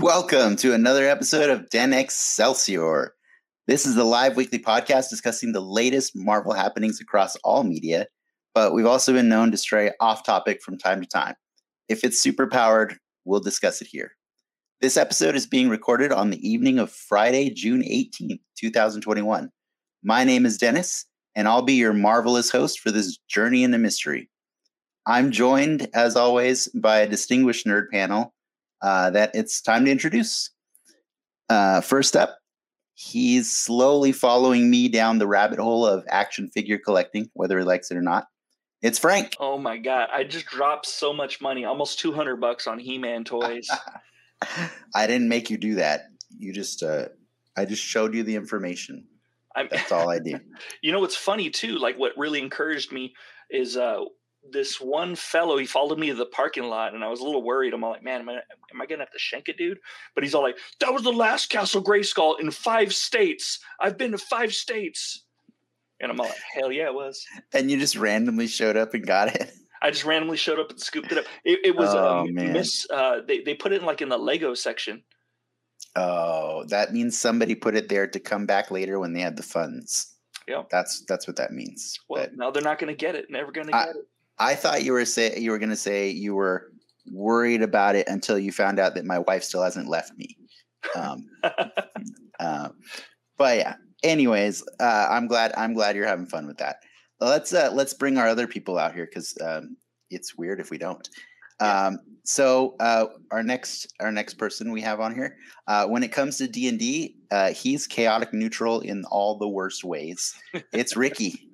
Welcome to another episode of Den Excelsior. This is the live weekly podcast discussing the latest Marvel happenings across all media, but we've also been known to stray off topic from time to time. If it's super powered, we'll discuss it here. This episode is being recorded on the evening of Friday, June 18th, 2021. My name is Dennis, and I'll be your marvelous host for this journey into mystery. I'm joined, as always, by a distinguished nerd panel uh, that it's time to introduce. Uh, first up, he's slowly following me down the rabbit hole of action figure collecting, whether he likes it or not. It's Frank. Oh my god! I just dropped so much money, almost two hundred bucks on He-Man toys. I didn't make you do that. You just, uh, I just showed you the information. I'm, That's all I do. you know what's funny too? Like what really encouraged me is uh, this one fellow. He followed me to the parking lot, and I was a little worried. I'm all like, man, am I, am I gonna have to shank a dude? But he's all like, that was the last Castle Grayskull in five states. I've been to five states. And I'm all like, hell yeah, it was. And you just randomly showed up and got it. I just randomly showed up and scooped it up. It, it was Oh, um, man. miss. Uh, they they put it in like in the Lego section. Oh, that means somebody put it there to come back later when they had the funds. Yeah, That's that's what that means. Well, But now they're not going to get it. Never going to get it. I thought you were say you were going to say you were worried about it until you found out that my wife still hasn't left me. Um, uh, but yeah. Anyways, uh, I'm glad I'm glad you're having fun with that. Let's uh, let's bring our other people out here because um, it's weird if we don't. Yeah. Um, so uh, our next our next person we have on here, uh, when it comes to D and D, uh, he's chaotic neutral in all the worst ways. It's Ricky.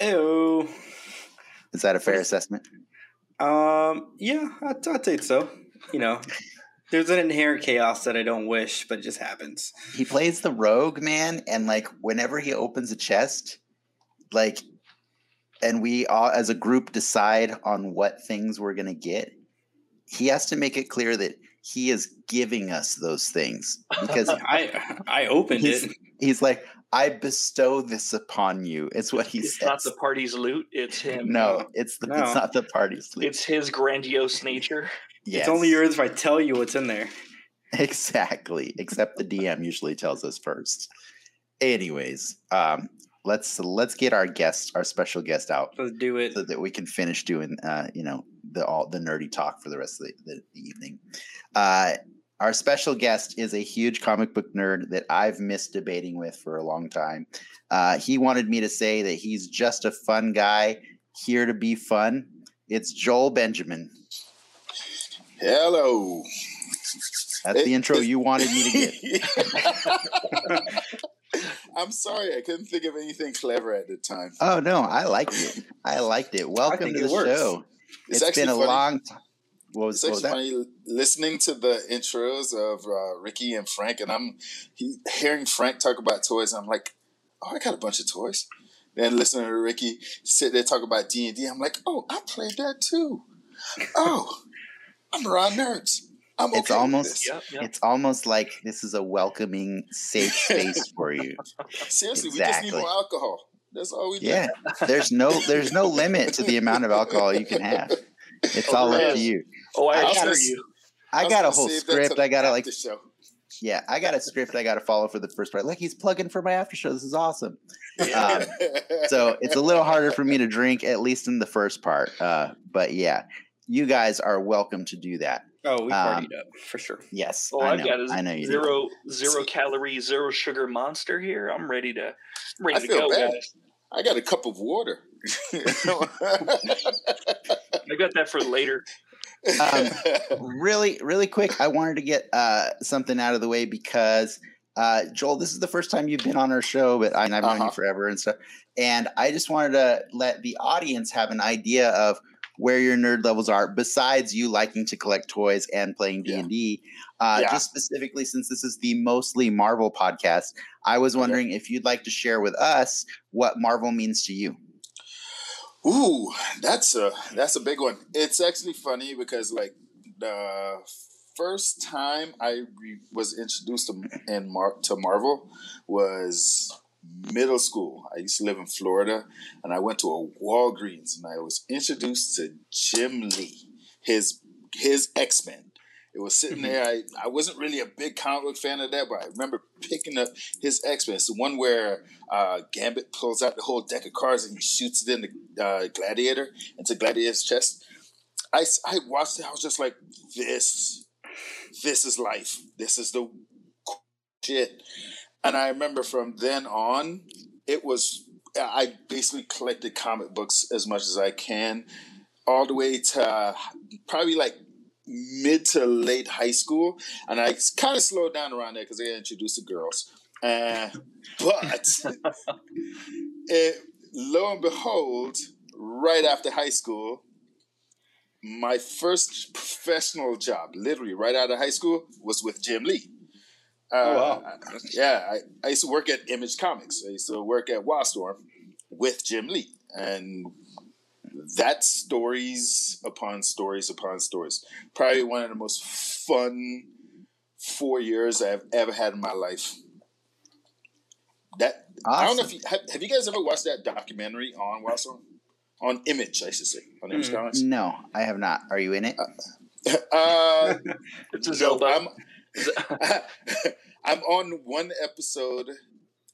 Ew. Is that a fair assessment? Um. Yeah, I'd, I'd say so. You know, there's an inherent chaos that I don't wish, but it just happens. he plays the rogue man and like whenever he opens a chest like and we all as a group decide on what things we're going to get he has to make it clear that he is giving us those things because I I opened He's- it. he's like i bestow this upon you it's what he It's says not the party's loot. It's him. no it's the it's not the party's loot. It's his grandiose nature. Yes. It's only yours if I tell you what's in there. Exactly. Except the DM usually tells us first. Anyways, um, let's let's get our guest, our special guest out Let's do it. so that we can finish doing uh, you know, the all the nerdy talk for the rest of the, the, the evening. Uh our special guest is a huge comic book nerd that I've missed debating with for a long time. Uh, he wanted me to say that he's just a fun guy here to be fun. It's Joel Benjamin. Hello. That's the intro it's- you wanted me to get. I'm sorry, I couldn't think of anything clever at the time. Oh no, I liked it. I liked it. Welcome think to it the works. show. It's, it's actually been a funny. long time. What was, It's what was actually that? funny listening to the intros of uh, Ricky and Frank, and I'm he, hearing Frank talk about toys. And I'm like, oh, I got a bunch of toys. Then listening to Ricky sit there talk about D and D, I'm like, oh, I played that too. Oh, I'm around nerds. I'm okay It's with almost this. Yep, yep. it's almost like this is a welcoming, safe space for you. seriously. We just need more alcohol. That's all we need. Yeah. There's no there's no limit to the amount of alcohol you can have. It's all up to you. Oh, I I was assure you. I was got a whole script. I gotta like show. yeah, I got a script I gotta follow for the first part. Like he's plugging for my after show. This is awesome. Um, so it's a little harder for me to drink, at least in the first part. Uh, but yeah, you guys are welcome to do that. Oh, we Um, partied up for sure. Yes, Oh, I I've know. got a I know you do. zero zero calorie, zero sugar monster here. I'm ready to I'm ready I to feel go, bad. guys. I got a cup of water. I got that for later. Um, really, really quick, I wanted to get uh, something out of the way because uh, Joel, this is the first time you've been on our show, but I, I've known you Uh-huh. forever and stuff. And I just wanted to let the audience have an idea of where your nerd levels are, besides you liking to collect toys and playing d&d Uh, Yeah. Just specifically, since this is the mostly Marvel podcast, I was Okay. wondering if you'd like to share with us what Marvel means to you. Ooh, that's a that's a big one. It's actually funny because like the first time I re- was introduced to in Mar- to Marvel was middle school. I used to live in Florida, and I went to a Walgreens, and I was introduced to Jim Lee. His his X Men. It was sitting there. I, I wasn't really a big comic book fan of that, but I remember picking up his X Men. It's the one where uh, Gambit pulls out the whole deck of cards and he shoots it in the uh, Gladiator into Gladiator's chest. I, I watched it. I was just like, this, this is life. This is the shit. And I remember from then on, it was I basically collected comic books as much as I can, all the way to uh, probably like mid to late high school, and I kind of slowed down around there because I got introduced to girls. Uh, but it, lo and behold, right after high school, my first professional job, literally right out of high school, was with Jim Lee. Uh, oh, wow. Yeah, I, I used to work at Image Comics. I used to work at Wildstorm with Jim Lee. And that's stories upon stories upon stories. Probably one of the most fun four years I've ever had in my life. That awesome. I don't know if you have, have you guys ever watched that documentary on Wildstorm? On Image, I should say. On Image mm. Comics? No, I have not. Are you in it? Uh, uh, it's a Zelda. I'm, I'm on one episode,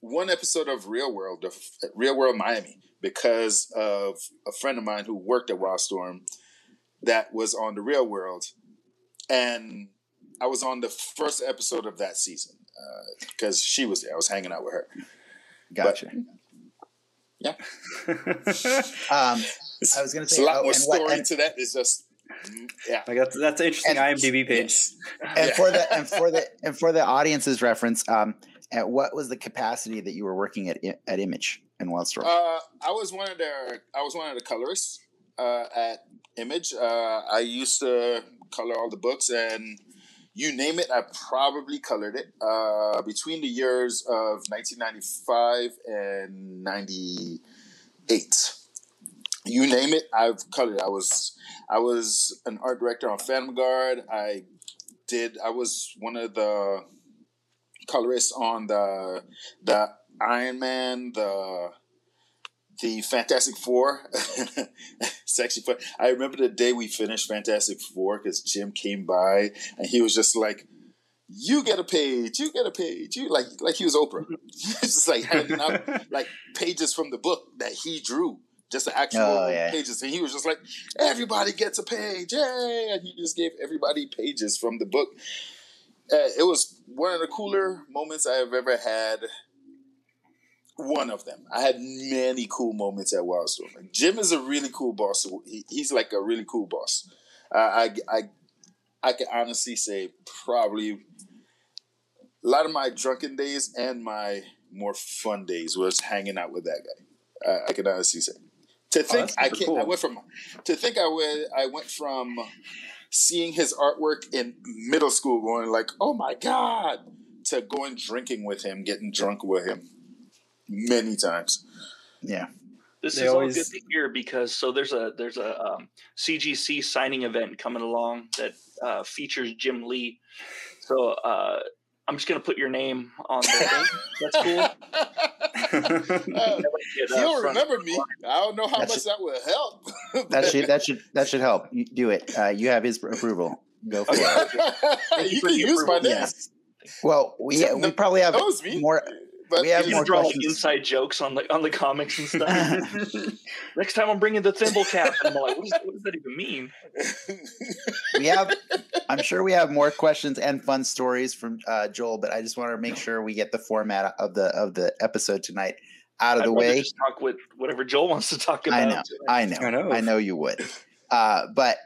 one episode of Real World, of Real World Miami, because of a friend of mine who worked at Wildstorm that was on the Real World, and I was on the first episode of that season because uh, she was there. I was hanging out with her. Gotcha. But, yeah. um, I was going to say a lot oh, more story what, and, to that. It's just yeah, like that's that's an interesting and, IMDb page. And yeah. for the and for the and for the audience's reference, um, at what was the capacity that you were working at at Image and Wildstorm? Uh, I was one of their I was one of the colorists uh, at Image. Uh, I used to color all the books and you name it, I probably colored it. Uh, between the years of 1995 and 98, you name it, I've colored. I was I was an art director on Phantom Guard. I did. I was one of the colorists on the the Iron Man, the the Fantastic Four Sexy But I remember the day we finished Fantastic Four because Jim came by and he was just like, "You get a page, you get a page." You like like he was Oprah. just like handing out like pages from the book that he drew just the actual oh, yeah. pages. And he was just like, everybody gets a page, yay! And he just gave everybody pages from the book. Uh, it was one of the cooler moments I have ever had. One of them. I had many cool moments at Wildstorm. Like, Jim is a really cool boss. He, he's like a really cool boss. Uh, I, I, I can honestly say probably a lot of my drunken days and my more fun days was hanging out with that guy. Uh, I can honestly say. To oh, think oh, I can cool. I went from to think I went I went from seeing his artwork in middle school going like, "Oh my god," to going drinking with him, getting drunk with him many times. Yeah. This they is always... all good to hear because so there's a there's a um, CGC signing event coming along that uh, features Jim Lee. So uh, I'm just gonna put your name on the thing. That's cool. uh, you'll remember me. I don't know how that much should, that will help. that should that should that should help. You do it. Uh, you have his approval. Go for it. you can use my name. Yes. Well, we we probably have more. But we have more draw like inside jokes on the on the comics and stuff. Next time I'm bringing the thimble cap, and I'm like, what, is, what does that even mean? we have, I'm sure we have more questions and fun stories from uh, Joel, but I just want to make sure we get the format of the of the episode tonight out of I'd the way. Just talk with whatever Joel wants to talk about. I know, I know, I know, I know you would. Uh, but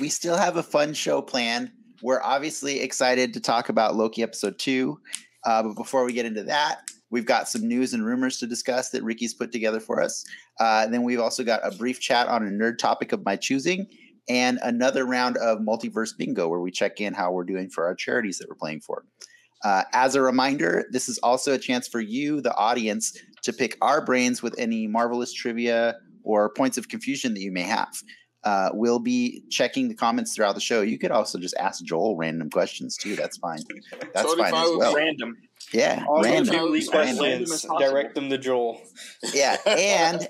we still have a fun show planned. We're obviously excited to talk about Loki episode two. Uh, but before we get into that, We've got some news and rumors to discuss that Ricky's put together for us. Uh, then we've also got a brief chat on a nerd topic of my choosing and another round of multiverse bingo where we check in how we're doing for our charities that we're playing for. Uh, as a reminder, this is also a chance for you, the audience, to pick our brains with any marvelous trivia or points of confusion that you may have. Uh, we'll be checking the comments throughout the show. You could also just ask Joel random questions too. That's fine. That's totally fine as well. Random. Yeah, random questions. Direct them to Joel. Yeah, and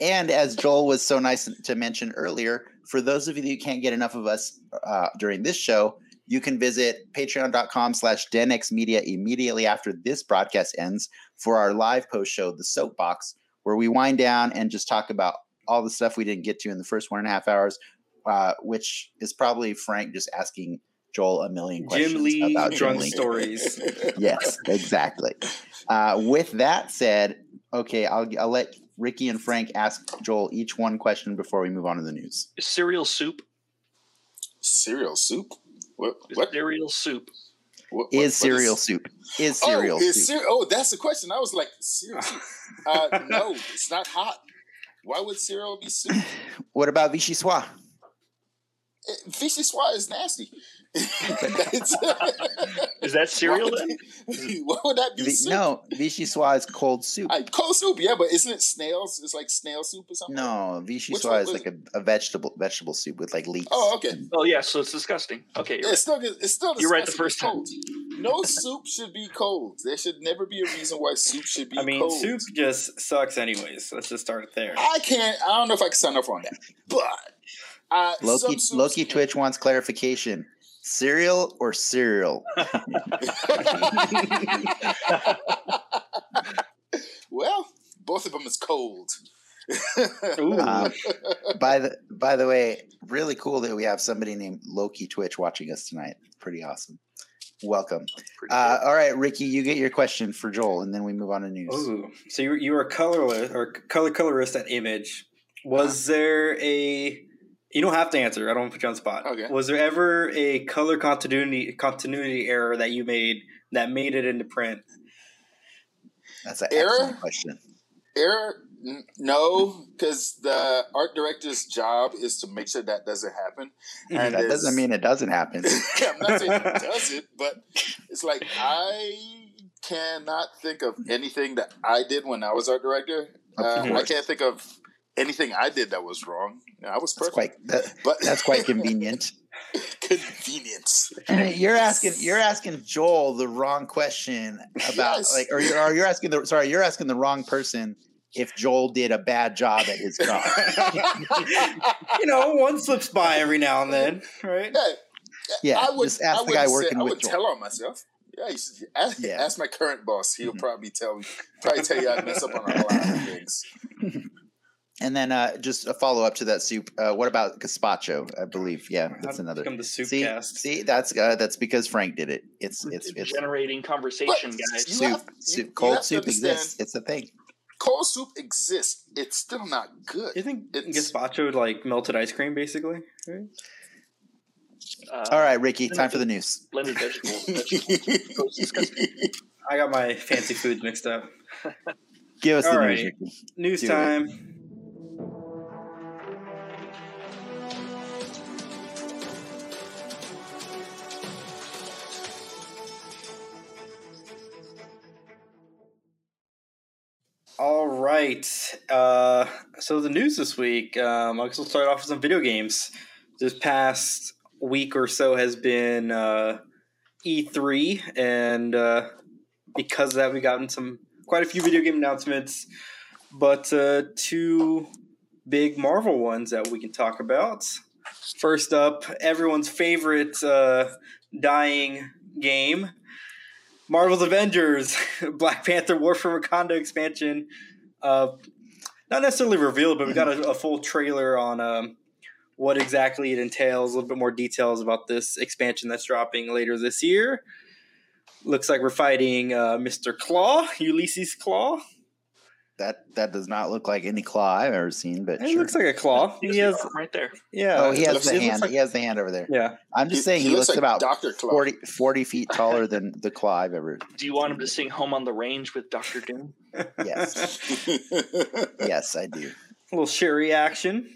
And as Joel was so nice to mention earlier, for those of you who can't get enough of us uh, during this show, you can visit patreon.com slash denx media immediately after this broadcast ends for our live post show, The Soapbox, where we wind down and just talk about all the stuff we didn't get to in the first one and a half hours, uh, which is probably Frank just asking Joel a million questions Jim Lee about Jim drunk Lee. stories. yes, exactly. Uh, with that said, okay, I'll, I'll let Ricky and Frank ask Joel each one question before we move on to the news. Cereal soup? Cereal soup? What? Is What? cereal soup? what, what- Is what cereal soup? Is cereal oh, is soup? cere- oh, that's the question. I was like, cereal soup. Uh, no, it's not hot. Why would cereal be soup? what about vichyssoise? Eh, Vichyssoise is nasty. That's- Is that cereal Why then? would- Why would that be Vi- soup? no, vichyssoise is cold soup. I, cold soup, yeah, but isn't it snails? It's like snail soup or something. no, one vichyssoise is like a, a vegetable vegetable soup with like leeks. Oh, okay. Oh yeah, so it's disgusting. Okay, you're Yeah, it's still it's still You're right the first It's time. cold. No soup should be cold. There should never be a reason why soup should be I mean, cold. soup just sucks, anyways. Let's just start there. I can't. I don't know if I can sign off on that, but uh, Loki Loki Twitch wants clarification. Cereal or cereal? well, both of them is cold. Ooh. Um, by the by the way, really cool that we have somebody named Loki Twitch watching us tonight. Pretty awesome. Welcome. pretty Uh, good. all right, Ricky, you get your question for Joel, and then we move on to news. Ooh. So you you were a colorless or color colorist at Image. Was there a you don't have to answer. I don't want to put you on the spot. Okay. Was there ever a color continuity continuity error that you made that made it into print? That's an Error? excellent question. Error? N- No, because the art director's job is to make sure that doesn't happen. And that doesn't mean it doesn't happen. I'm not saying it doesn't, but it's like I cannot think of anything that I did when I was art director. Uh, I can't think of anything I did that was wrong. I was That's perfect, quite that, but that's quite convenient. Convenience. you're asking you're asking Joel the wrong question about Yes. like or you're, or you're asking the sorry you're asking the wrong person if Joel did a bad job at his job. you know, one slips by every now and then, right? Yeah, Yeah, I would, just ask I the guy wouldn't say- working I with would Joel. tell on myself. Yeah, you should ask, Yeah. ask my current boss. He'll Mhm. probably tell me, probably tell you I mess up on a lot of things. And then uh, just a follow up to that soup. Uh, what about gazpacho? I believe. Yeah, that's How'd another. become the soup See, cast. see, that's uh, that's because Frank did it. It's it's it's generating conversation, But guys. soup. have- soup you cold have to soup exists. It's a thing. Cold soup exists. It's still not good. You think It's- gazpacho like melted ice cream, basically? Right? Uh, All right, Ricky, time for the news. blended vegetables. vegetables. I got my fancy foods mixed up. Give us the All news. Ricky. News Do time. All right. Uh, so the news this week. Um, I guess we'll start off with some video games. This past week or so has been uh, E3, and uh, because of that, we've gotten some quite a few video game announcements, but uh, two big Marvel ones that we can talk about. First up, everyone's favorite uh, dying game, Marvel's Avengers, Black Panther War for Wakanda expansion. Uh, not necessarily revealed, but we got a, a full trailer on um, what exactly it entails, a little bit more details about this expansion that's dropping later this year. Looks like we're fighting uh, Mr. Claw, Ulysses Claw. That that does not look like any claw I've ever seen, but It sure. looks like a claw. Here's He the has, right there. yeah. oh, he has looks- the it hand. like- he has the hand over there. yeah. I'm just saying he, looks, like about Doctor Claw. 40, 40 feet taller than the claw I've ever. Do you want him to sing "Home on the Range" with Doctor Doom? Yes, yes, I do. A little Sherry action.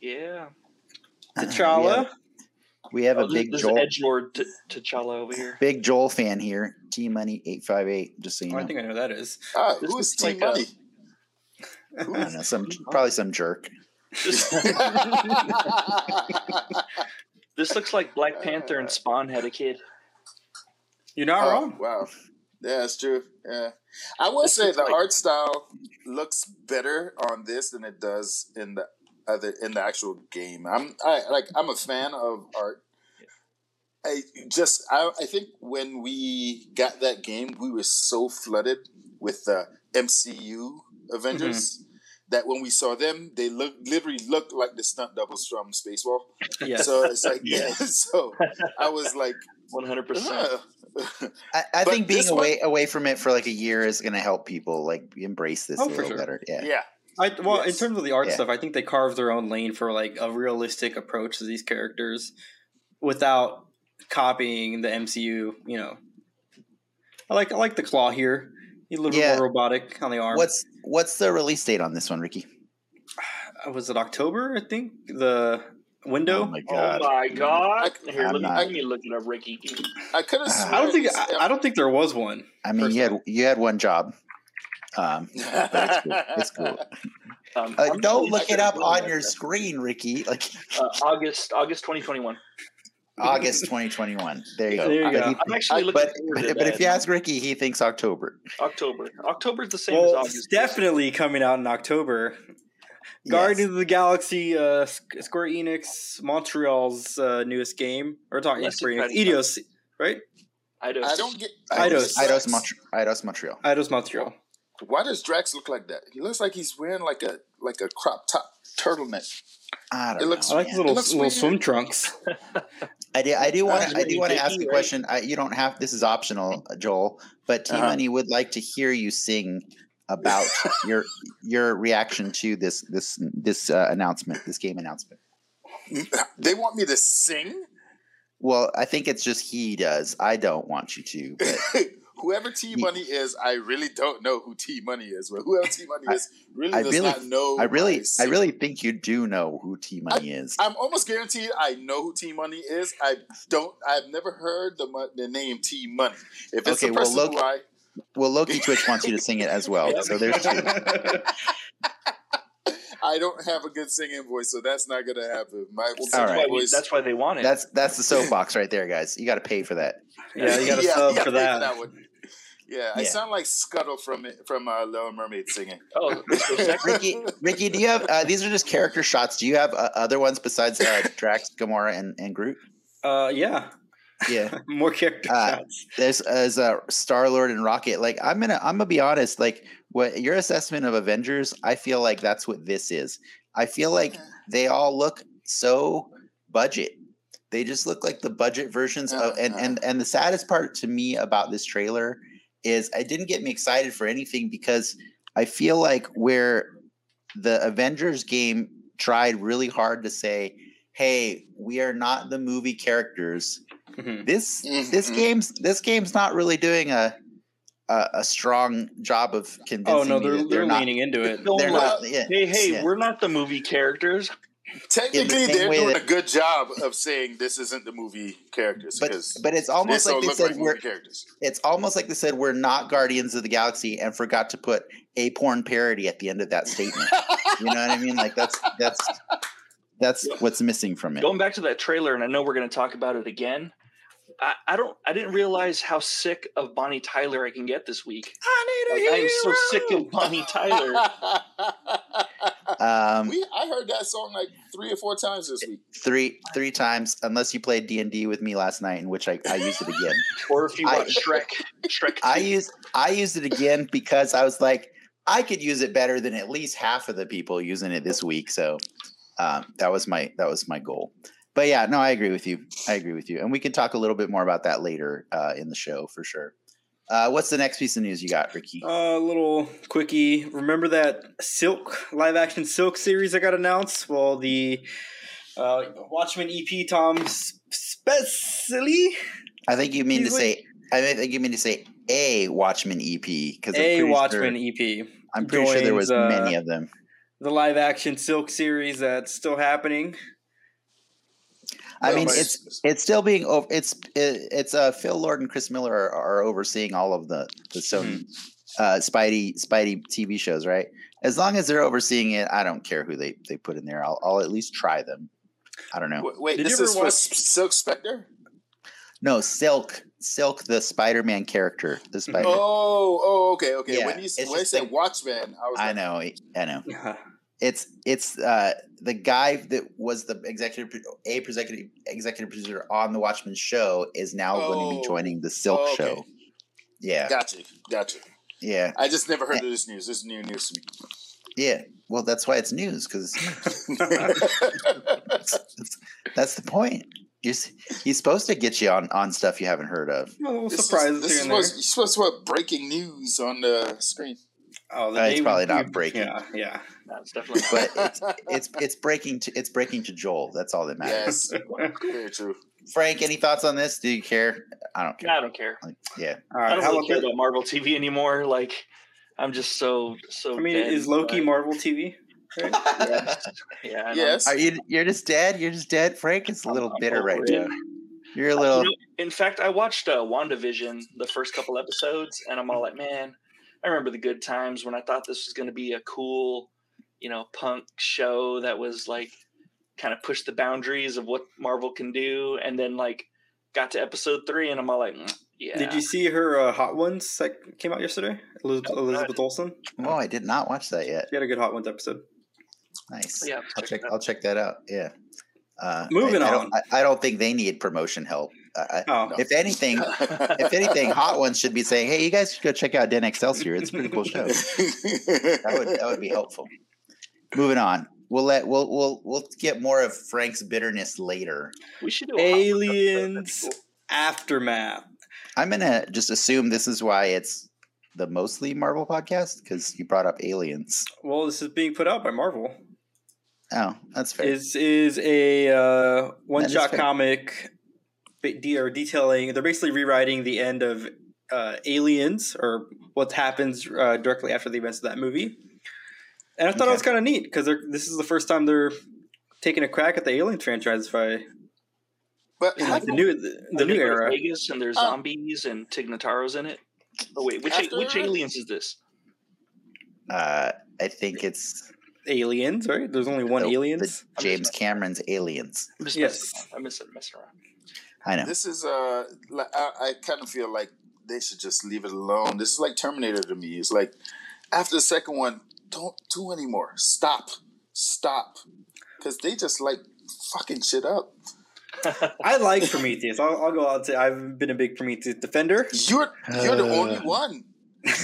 Yeah. T'Challa. We have Oh, a this, big this Joel, is Edgelord T- T'Challa over here. big Joel fan here. T Money eight five eight. Just so you Oh, know, I think I know who that is. Ah, This who is looks Team like a- Money? I don't know some probably some jerk. This, this looks like Black Panther and Spawn had a kid. You're not oh, wrong. wow. Yeah, it's true. Yeah, I will This say the like- art style looks better on this than it does in the Uh, other in the actual game. I'm I like I'm a fan of art. I just I, I think when we got that game, we were so flooded with the MCU Avengers mm-hmm. that when we saw them, they look literally looked like the stunt doubles from Spaceball. Yeah. So it's like Yeah. so I was like, One hundred percent. I, I think being this one- away away from it for like a year is going to help people like embrace this Oh, a little sure. better. Yeah. yeah. I well, Yes. in terms of the art Yeah. stuff, I think they carved their own lane for like a realistic approach to these characters without copying the MCU. You know, I like I like the claw here. He's a little Yeah. more robotic on the arm. What's what's the release date on this one, Ricky? Uh, was it October? I think the window. Oh my god! Oh my god! I- Here, I'm let me, not- let me look it up, Ricky. I could have. Ah. I don't think I, I don't think there was one. I mean, you had you had one job. Um, but it's cool. It's cool. Um, uh, I'm don't look it up at on that. your screen, Ricky. Like uh, August August 2021. August 2021. There you go. There you But go. he- I'm actually I- looking but forward but, to but that. if you ask Ricky, he thinks October. October, October is the same Well, as it's August. definitely coming out in October. Guardians of the Galaxy, uh, Square Enix, Montreal's uh, newest game. Or talking Unless Square Enix, Eidos, right? I don't. I don't get. Eidos. Eidos, Montreal. Eidos Montreal. Eidos Montreal. Why does Drax look like that? He looks like he's wearing like a like a crop top turtleneck. I don't It know. looks- I like his little little swim trunks. I do. I do want. That's I do want to ask picky, a question. I, you don't have. This is optional, Joel. But T Uh-huh. Money would like to hear you sing about your your reaction to this this this uh, announcement, this game announcement. They want me to sing. Well, I think it's just he does. I don't want you to. But Whoever T Money is, I really don't know who T Money is. But whoever T Money is, really I does really- not know. I really, I really think you do know who T Money is. I'm almost guaranteed I know who T Money is. I don't. I've never heard the the name T Money. If it's Okay, the well, person look- who I, Well, Loki Twitch wants you to sing it as well. So there's two. I don't have a good singing voice, so that's not gonna happen. My that's, singing right. why we, voice. that's why they want it. That's that's the soapbox right there, guys. You got to pay for that. Yeah, you got to Yeah, sub you for gotta that. One. Yeah, I Yeah. sound like Scuttle from from uh, Little Mermaid singing. oh, Ricky, Ricky, do you have? Uh, these are just character shots. Do you have uh, other ones besides uh, Drax, Gamora, and, and Groot? Uh, yeah, Yeah, more character Uh, shots. there's as uh, Star Lord and Rocket. Like I'm gonna, I'm gonna be honest. Like what your assessment of Avengers, I feel like that's what this is. I feel like they all look so budget. They just look like the budget versions of, and and and the saddest part to me about this trailer is it didn't get me excited for anything because I feel like where the Avengers game tried really hard to say, "Hey, we are not the movie characters." Mhm. This this Mhm. game's this game's not really doing a a, a strong job of convincing Oh no, me they're that they're, not leaning into it. Don't they're not yeah, hey, hey, yeah. we're not the movie characters. Technically, same they're doing that- a good job of saying this isn't the movie characters but but it's almost like they said like we're characters. it's almost like they said we're not Guardians of the Galaxy and forgot to put a porn parody at the end of that statement. you know what I mean? Like that's that's that's what's missing from it. Going back to that trailer, and I know we're going to talk about it again. I, I don't. I didn't realize how sick of Bonnie Tyler I can get this week. I need a Like, I am so sick of Bonnie Tyler. Um, we, I heard that song like three or four times this week. three three times, unless you played D and D with me last night, in which I, I used it again. Or if you I- watch Shrek, Shrek. I 2. used I used it again because I was like, I could use it better than at least half of the people using it this week. So um, that was my that was my goal. But yeah, no, I agree with you. I agree with you, and we can talk a little bit more about that later uh, in the show for sure. Uh, what's the next piece of news you got, Ricky? A uh, little quickie. Remember that Silk live action Silk series that got announced? Well, the uh, Watchmen EP Tom Spezialy, I think you mean to he's say. I think you mean to say a Watchmen EP because a Watchmen EP, I'm pretty sure there was uh, many of them. the live action Silk series that's still happening. I mean, it's it's still being over. It's it, it's uh Phil Lord and Chris Miller are, are overseeing all of the the Sony uh Spidey Spidey TV shows, right? As long as they're overseeing it, I don't care who they they put in there. I'll I'll at least try them. I don't know. Wait, wait Did you this ever is for watch- S- Silk Spectre? No, Silk, Silk, the Spider-Man character, the Spider. Oh, oh, okay, okay. Yeah, when you it's when I just said like- Watchmen, I was I like, know, I know. It's it's uh the guy that was the executive a executive executive producer on the Watchmen show is now going to Oh. be joining the Silk Oh, okay. show. Yeah, Gotcha, gotcha. yeah, I just never heard of this news. This is new news to me. yeah. Well, that's why it's news because that's the point. You're, he's supposed to get you on on stuff you haven't heard of. Well, this surprises is, this here is and there. what's, you're supposed to put breaking news on the screen. Oh, the Uh, it's probably not breaking. Yeah, yeah. That's definitely. But it's it's it's breaking to it's breaking to Joel. That's all that matters. yes, very true. Frank, any thoughts on this? Do you care? I don't care. I don't care. Like, yeah. All I don't How really about care that? about Marvel TV anymore. Like, I'm just so so. I mean, dead is Loki inside. Marvel TV? Right? Yes. Yeah. I know. Yes. Are you? You're just dead. You're just dead. Frank is a little I'm bitter right it. now. You're a You little. know, in fact, I watched uh, WandaVision the first couple episodes, and I'm all like, man, I remember the good times when I thought this was going to be a cool, you know, punk show that was like kind of pushed the boundaries of what Marvel can do, and then like got to episode three, and I'm all like, mm, yeah. Did you see her uh, Hot Ones that came out yesterday? Elizabeth, Oh, Elizabeth Olsen. Oh, I did not watch that yet. She had a good Hot Ones episode. Nice. Yeah, I'll check. I'll check that out. Yeah. Uh, Moving I, I on. Don't, I, I don't think they need promotion help. I, I, Oh, If anything, if anything, Hot Ones should be saying, "Hey, you guys should go check out Den Excelsior. It's a pretty cool show." That would that would be helpful. Moving on. We'll let we'll we'll we'll get more of Frank's bitterness later. We should do a Hot Ones episode. That'd be Aliens. Aftermath. I'm gonna just assume this is why it's the mostly Marvel podcast because you brought up aliens. Well, this is being put out by Marvel. Oh, that's fair. This is a uh, one-shot comic, ba- or detailing. They're basically rewriting the end of uh, Aliens, or what happens uh, directly after the events of that movie. And I thought Okay. it was kind of neat because this is the first time they're taking a crack at the Alien franchise by but in like the new the, the new they go to era. Vegas and there's Oh. zombies and Tignataros in it. Oh wait, which After- which aliens is this? uh, I think it's Aliens, right? There's only one the- aliens. the James Cameron's Aliens. I'm just Yes. messing around. I'm messing, messing around. I know. This is uh, I, I kind of feel like they should just leave it alone. This is like Terminator to me. It's like after the second one, don't do anymore. Stop, stop, because they just like fucking shit up. I like Prometheus. I'll, I'll go out and say I've been a big Prometheus defender. You're you're the Uh. only one.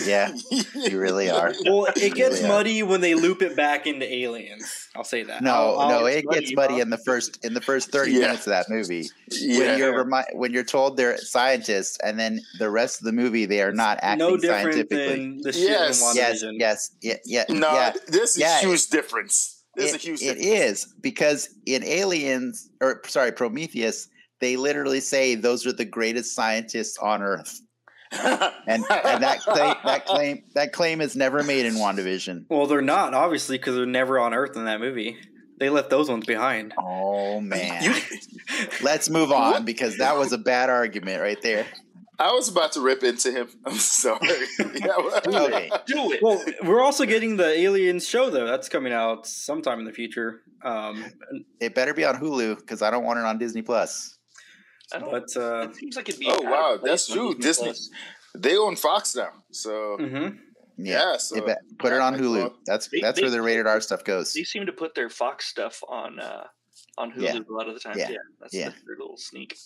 Yeah, you really are. Well, it gets Yeah. muddy when they loop it back into aliens. I'll say that. No, I'll- I'll- no, it gets muddy, muddy in the first in the first thirty Yeah. minutes of that movie. Yeah. When you're remi- when you're told they're scientists, and then the rest of the movie they are not acting no different scientifically. than the shit Yes. in yes, yes, yeah, yeah, no, yeah. there's a Yeah. huge difference. There's a huge difference. is because in Aliens, or sorry, Prometheus, they literally say those are the greatest scientists on Earth, and and that claim, that claim that claim is never made in WandaVision. Well, they're not obviously because they're never on Earth in that movie. They left those ones behind. Oh man, let's move on because that was a bad argument right there. I was about to rip into him. I'm sorry. Yeah, well- Okay. Do it. Well, we're also getting the Aliens show though. That's coming out sometime in the future. Um, It better be on Hulu because I don't want it on Disney Plus. I don't, but uh, it seems like it'd be. Oh, out of wow, place that's true. Disney- Plus. they own Fox now, so mhm. Yeah, yeah. so it be- put it on I- I- Hulu. That's They- that's they- where the rated R stuff goes. They seem to put their Fox stuff on uh, on Hulu Yeah. a lot of the time. Yeah. Yeah, that's Yeah. their little sneak.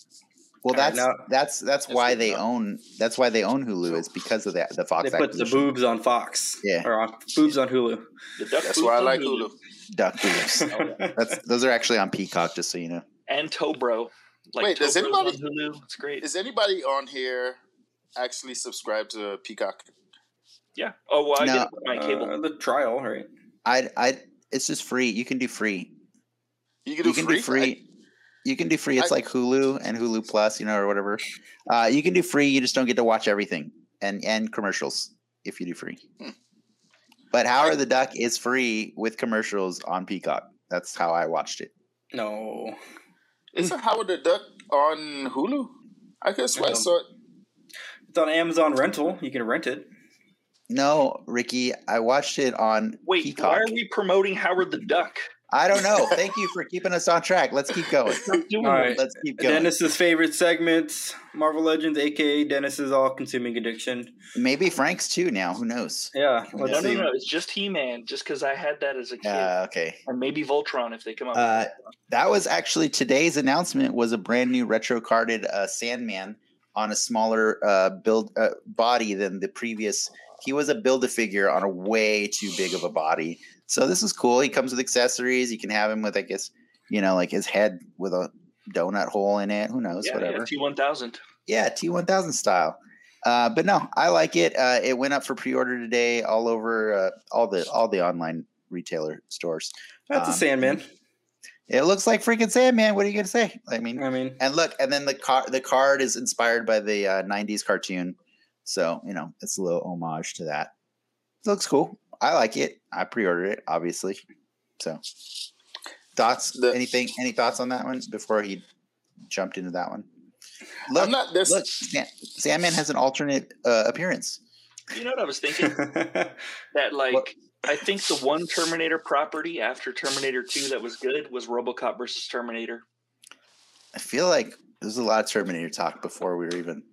Well, Alright, that's now- that's that's That's why they enough. own that's why they own Hulu is because of that the Fox they put the boobs on Fox. Yeah. or on boobs on Hulu. The duck that's why I on like Hulu. Duck boobs. Oh, yeah. That's those are actually on Peacock, just so you know. and Tobro. Like Wait, does Tobro's anybody- on It's great. Is anybody on here actually subscribed to Peacock? yeah. Oh well, I No. get my cable. Uh, the trial, right? I I it's just free. You can do free. You can do You can free. do free. You can do free. It's I- like Hulu and Hulu Plus, you know, or whatever. Uh, you can do free. You just don't get to watch everything and and commercials if you do free. Hmm. But Howard the Duck is free with commercials on Peacock. That's how I watched it. No, Isn't Howard the Duck on Hulu? I could swear I saw it. it's on Amazon Rental. You can rent it. No, Ricky, I watched it on Wait, Peacock. why are we promoting Howard the Duck? I don't know. Thank you for keeping us on track. Let's keep going. Stop doing All that. right. Let's keep going. Dennis's favorite segments, Marvel Legends, aka Dennis's all-consuming addiction. Maybe Frank's too now. Who knows? Yeah, No, let's no, no. It's just He Man, just because I had that as a kid. Uh, okay. and maybe Voltron if they come up Uh, That was actually today's announcement was a brand new retro carded uh, Sandman on a smaller uh, build uh, body than the previous. He was a build a figure on a way too big of a body. So this is cool. He comes with accessories. You can have him with, I guess, you know, like his head with a donut hole in it. Who knows? yeah, Whatever. T1000. Yeah, T1000 style. Uh, but no, I like it. Uh, it went up for pre-order today all over uh, all the all the online retailer stores. That's a Um, Sandman. It looks like freaking Sandman. What are you gonna say? I mean, I mean, and look, and then the car the card is inspired by the uh, '90s cartoon, so you know it's a little homage to that. It looks cool. I like it. I pre-ordered it, obviously. So, thoughts? The- anything? Any thoughts on that one before he jumped into that one? Look, I'm not this. look, Sa- Sandman has an alternate uh, appearance. You know what I was thinking? that like I think the one Terminator property after Terminator 2 that was good was RoboCop versus Terminator. I feel like there's a lot of Terminator talk before we were even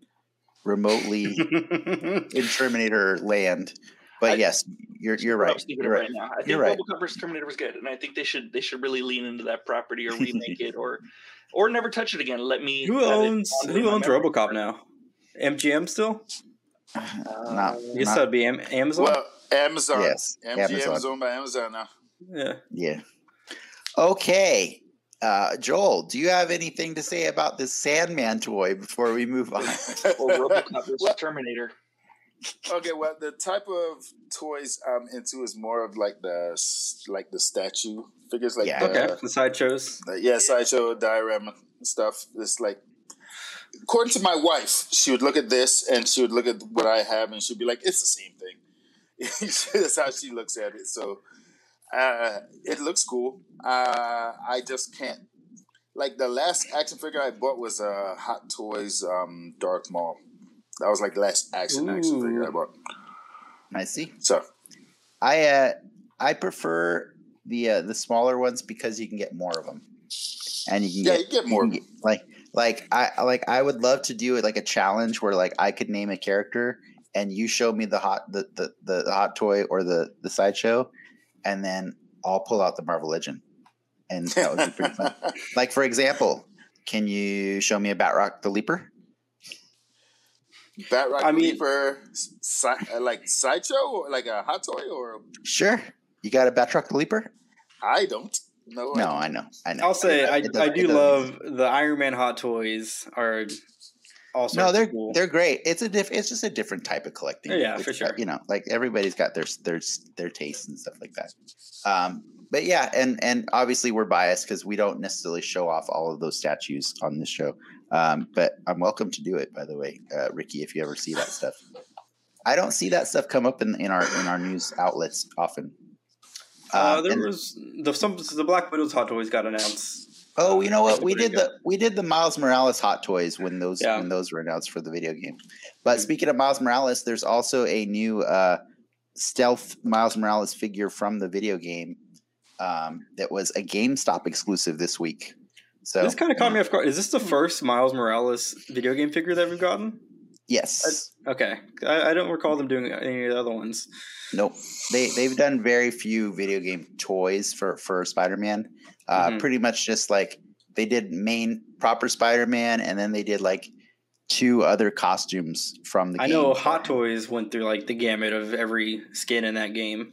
remotely in Terminator land. But I- yes, you're you're right. You're right. right now. I think You're right. RoboCop versus Terminator was good, and I think they should they should really lean into that property or remake it or or never touch it again. Let me. who owns who owns RoboCop card. now? MGM still? Uh, Not- I guess Not- that'd be Am- Amazon. well, Amazon. Yes, MGM Amazon. is owned by Amazon now. yeah. Yeah. Okay. Uh, Joel, do you have anything to say about this Sandman toy before we move on? or RoboCop versus Terminator. Okay, well, the type of toys I'm into is more of like the like the statue figures, like Yeah. the, Okay. The sideshows. the- yeah, sideshow diorama stuff. It's like, according to my wife, she would look at this and she would look at what I have and she'd be like, "It's the same thing." That's how she looks at it. So, uh, it looks cool. Uh, I just can't. Like the last action figure I bought was a uh, Hot Toys um, Darth Maul. That was like the last action action figure I bought. I see. So I uh, I prefer the uh, the smaller ones because you can get more of them, and you can yeah, get you get you more. can get- like like I like I would love to do it like a challenge where like I could name a character and you show me the hot the the, the hot toy or the the sideshow, and then I'll pull out the Marvel Legend, and that would be pretty fun. Like for example, can you show me a Batroc the Leaper? Batroc I mean- Leaper, si- uh, like sideshow, or like a hot toy, or Sure. You got a Batroc the Leaper? I don't. No, No, I I know. I know. I'll say I, It doesn't- I do love the Iron Man hot toys are also No, they're cool. they're great. It's a diff. It's just a different type of collecting. Yeah, It's, for sure. You know, like everybody's got their their their tastes and stuff like that. Um, but yeah, and and obviously we're biased because we don't necessarily show off all of those statues on this show. Um, but I'm welcome to do it. By the way, uh, Ricky, if you ever see that stuff, I don't see that stuff come up in in our in our news outlets often. uh, Um, there was the some the Black Widow's hot toys got announced. Oh, you know what? We did the we did the Miles Morales hot toys when those Yeah. when those were announced for the video game. But Mhm. speaking of Miles Morales, there's also a new uh, stealth Miles Morales figure from the video game um, that was a GameStop exclusive this week. So this kind of caught me off guard. Is this the first Miles Morales video game figure that we've gotten? Yes. Okay, I, I don't recall them doing any of the other ones. Nope. They they've done very few video game toys for for Spider Man. Uh, Mhm. Pretty much just like they did main proper Spider Man, and then they did like two other costumes from the game. I know Hot Toys went through like the gamut of every skin in that game.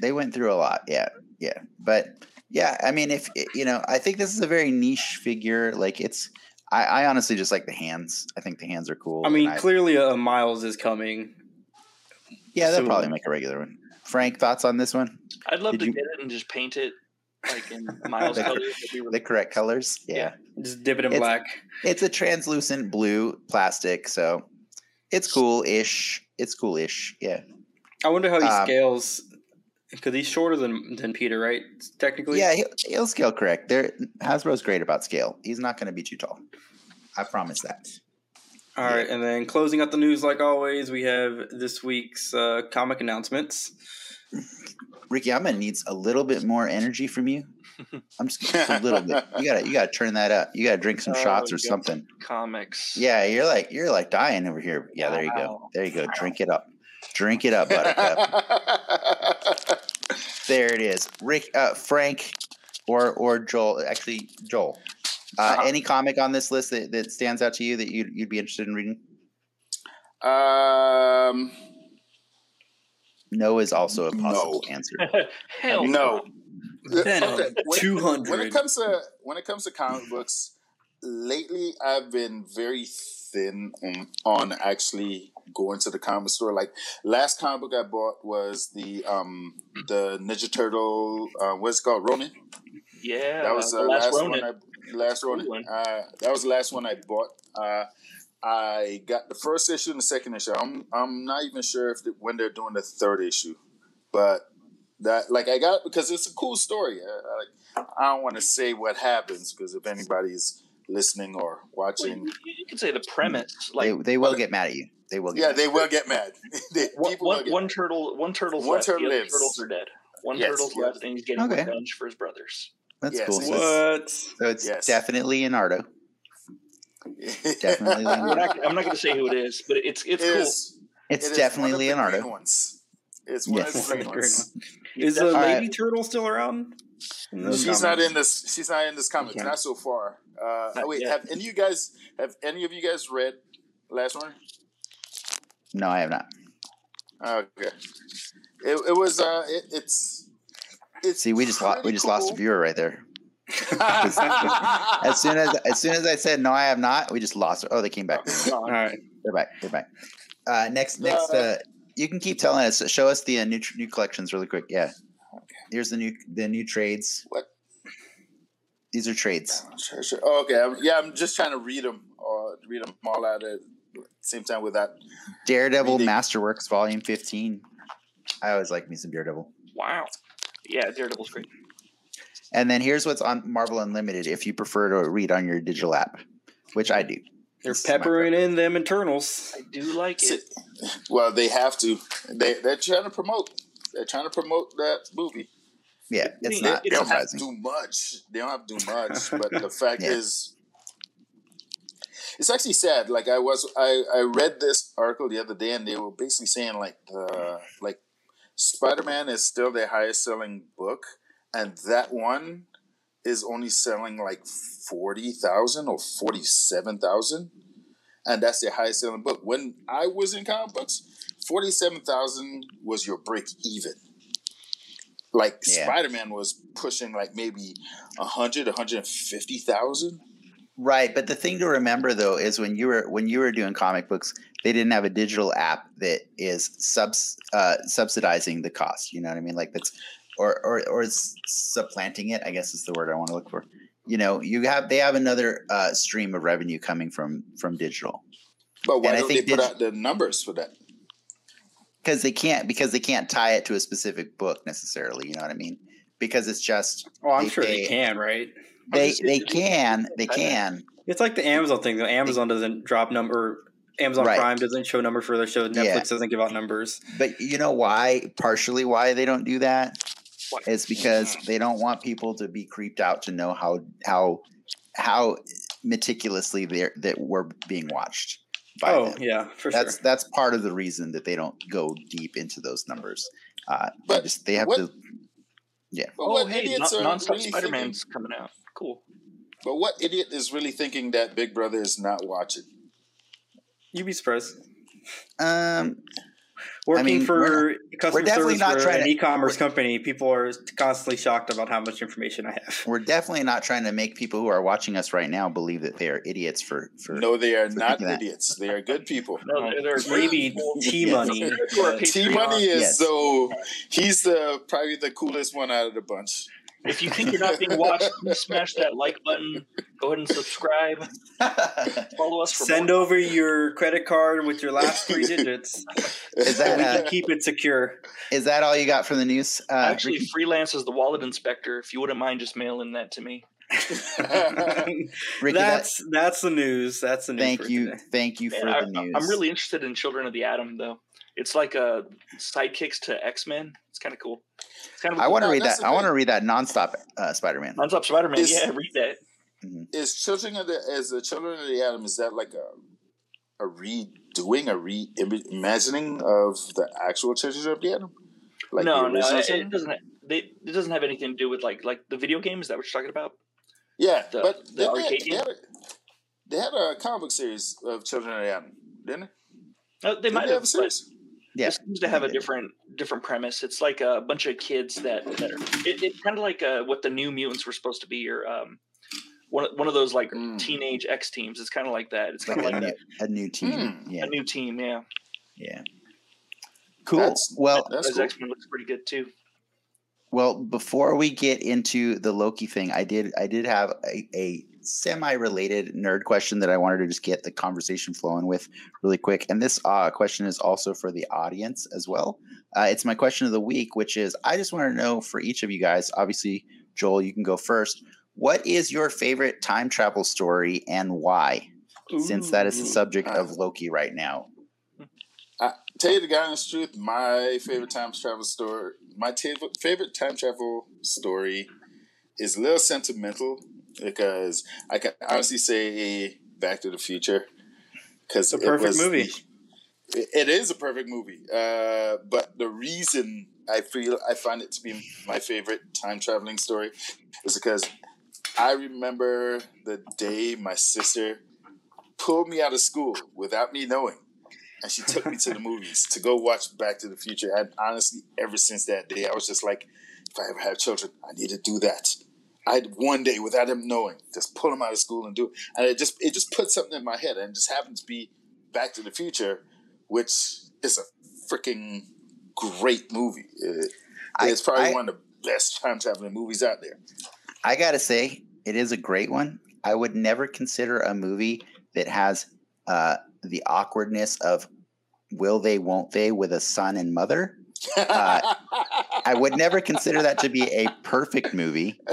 They went through a lot. Yeah, yeah. But yeah, I mean, if you know, I think this is a very niche figure. Like it's. I, I honestly just like the hands. I think the hands are cool. I mean, clearly a Miles is coming. yeah, they'll so- probably make a regular one. Frank, thoughts on this one? I'd love Did to you- get it and just paint it like in Miles The- colors. That'd be really The correct colors? Yeah. Yeah. Just dip it in It's- black. It's a translucent blue plastic, so it's cool-ish. It's cool-ish. Yeah. I wonder how he Um, scales because he's shorter than than Peter, right? Technically, Yeah, he'll, he'll scale correct. There, Hasbro's great about scale. He's not going to be too tall. I promise that. All right, and then closing out the news, like always, we have this week's uh, comic announcements. Ricky, I'm gonna need a little bit more energy from you I'm just just a little bit. You gotta you gotta turn that up. You gotta drink some Oh, shots or yeah. something. Comics. Yeah, you're like you're like dying over here. Yeah, there you go. There you go. Drink it up. Drink it up, Buttercup. there it is. Rick, uh, Frank, or or Joel. Actually, Joel. Uh, Uh-huh. Any comic on this list that, that stands out to you that you'd, you'd be interested in reading? um, No is also a possible No. answer. Hell no. Venom, Okay, when- 200. When it comes to when it comes to comic books, lately I've been very thin on, on actually going to the comic store. Like last comic book I bought was the um the Ninja Turtle uh, what's it called Ronin. Yeah, That was the the last, last Ronin. one. I, last Ronin. one. Uh, that was the last one I bought. Uh, I got the first issue and the second issue. I'm I'm not even sure if the, when they're doing the third issue, but that like I got it because it's a cool story. I, I, like I don't want to say what happens because if anybody's listening or Well, watching, you, you can say the hmm. premise. Like they, they will get mad at you. They will get yeah, mad. they will get mad. They- one, one, get one turtle, one turtle's One left. turtle the lives. turtles are dead. One Yes, turtle's yes. left, and he's getting Okay. revenge for his brothers. That's Yes, cool. yes. So it's, What? so it's Yes. definitely Leonardo. Definitely I'm Leonardo. not, I'm not going to say who it is, but it's it's It cool. is- It's it is definitely one of Leonardo. green ones. It's one Yes. of the green ones. Is the All right. lady turtle still around? No, She's not in this. She's not in this comic. Not so far. Uh, Not wait, yet. have any of you guys have any of you guys read last one? No, I have not. Okay. It, it was. Uh, it, it's. It's. See, we just lost. We pretty just lost a viewer right there. As soon as as soon as I said no, I have not. We just lost. Oh, they came back. All right. They're back. They're back. Uh, next, next. Uh, you can keep telling us. Show us the uh, new new collections really quick. Yeah. Okay. Here's the new the new trades. What? These are trades. Sure, sure. Oh, okay. I'm, yeah, I'm just trying to read them or uh, read them all at the same time with that. Daredevil Reading. Masterworks Volume 15. I always like me some Daredevil. Wow. Yeah, Daredevil's great. And then here's what's on Marvel Unlimited if you prefer to read on your digital app, which I do. They're This peppering in them internals. I do like it. Well, they have to. They they're trying to promote. They're trying to promote that movie. Yeah, it's They- not they don't have to do much. They don't have to do much. but the fact Yeah. is, it's actually sad. Like I was, I I read this article the other day, and they were basically saying like the like Spider Man is still their highest selling book, and that one is only selling like forty thousand or forty seven thousand, and that's their highest selling book. When I was in comic books, forty seven thousand was your break even like Yeah. Spider-Man was pushing like maybe 100 150,000 Right, but the thing to remember though is when you were when you were doing comic books, they didn't have a digital app that is subs uh, subsidizing the cost. You know what I mean? Like that's or or or supplanting it. I guess is the word I want to look for. You know, you have they have another uh, stream of revenue coming from from digital but why And don't they put digi- out the numbers for that because they can't because they can't tie it to a specific book necessarily. You know what I mean? Because it's just Oh, I'm They sure they pay- can, right? they they can they can It's like the Amazon thing. though. Amazon doesn't drop number. Amazon Right. Prime doesn't show numbers for their shows. Netflix Yeah. doesn't give out numbers. But you know why? Partially why they don't do that Why? because they don't want people to be creeped out to know how how how meticulously they're that we're being watched Oh them. yeah, for That's sure. that's that's part of the reason that they don't go deep into those numbers. Uh, they But just they have what- to. but Oh, what hey, idiots non- are nonstop really Spider Man's coming out. Cool. but what idiot is really thinking that Big Brother is not watching You'd be surprised. Um, Working mean, for we're customer definitely service not for trying an to- e-commerce company, people are constantly shocked about how much information I have. we're definitely not trying to make people who are watching us right now believe that they are idiots for for. no they are for not thinking that. idiots they are good people No, they're, they're Maybe. T Yes. Money. They're to our T Money is Yes. so he's the probably the coolest one out of the bunch If you think you're not being watched, please smash that like button. Go ahead and subscribe. Follow us for Send more. over your credit card with your last three digits. Is so that we uh, can keep it secure. is that all you got from the news? Uh, actually Ricky? freelance as the wallet inspector. If you wouldn't mind just mailing that to me. Ricky, that- that's that's the news. That's the news. thank for you, today. thank you for Man, I, the news. I'm really interested in Children of the Atom, though. It's like a sidekicks to X Men. It's kind of cool. It's kind of. I want to read that. I want to read that nonstop uh, Spider-Man. Nonstop Spider Man. Yeah, read that. is Children of the as the Children of the Atom is that like a a redoing, a reimagining of the actual Children of the Atom? Like no, the no, it, it doesn't. They, it doesn't have anything to do with like like the video game. Is that what you're talking about? Yeah, the- but the they, they, arcade they game? had a, they had a comic book series of Children of the Atom, didn't they? No, they Didn't might they have. a series? Yeah, This seems to have a different different premise. It's like a bunch of kids that that are. It, it's kind of like uh, what the New Mutants were supposed to be, or um, one one of those like Mm. teenage X teams. It's kind of like that. It's kind like of a like new, a new team. Hmm. Yeah, a new team. Yeah, yeah. Cool. That's- well, That's cool. X Men looks pretty good too. Well, before we get into the Loki thing, I did I did have a, a semi-related nerd question that I wanted to just get the conversation flowing with really quick. And this uh, question is also for the audience as well. Uh, it's my question of the week, which is I just want to know for each of you guys. Obviously, Joel, you can go first. What is your favorite time travel story and why? Since that is the Ooh. subject of Loki right now. Tell you the honest truth, my favorite time travel story, my ta- favorite time travel story is a little sentimental because I can honestly say Back to the Future because It's a perfect movie. it- it is a perfect movie, uh, but the reason I feel I find it to be my favorite time traveling story is because I remember the day my sister pulled me out of school without me knowing and she took me to the movies to go watch Back to the Future. And honestly, ever since that day, I was just like, if I ever have children, I need to do that. I'd one day, without him knowing, just pull him out of school and do it. And it just it just put something in my head, and just happened to be Back to the Future, which is a freaking great movie. It- I- it's probably I- one of the best time traveling movies out there. I gotta say, it is a great one. I would never consider a movie that has uh, the awkwardness of will they, won't they, with a son and mother. Uh, I would never consider that to be a perfect movie.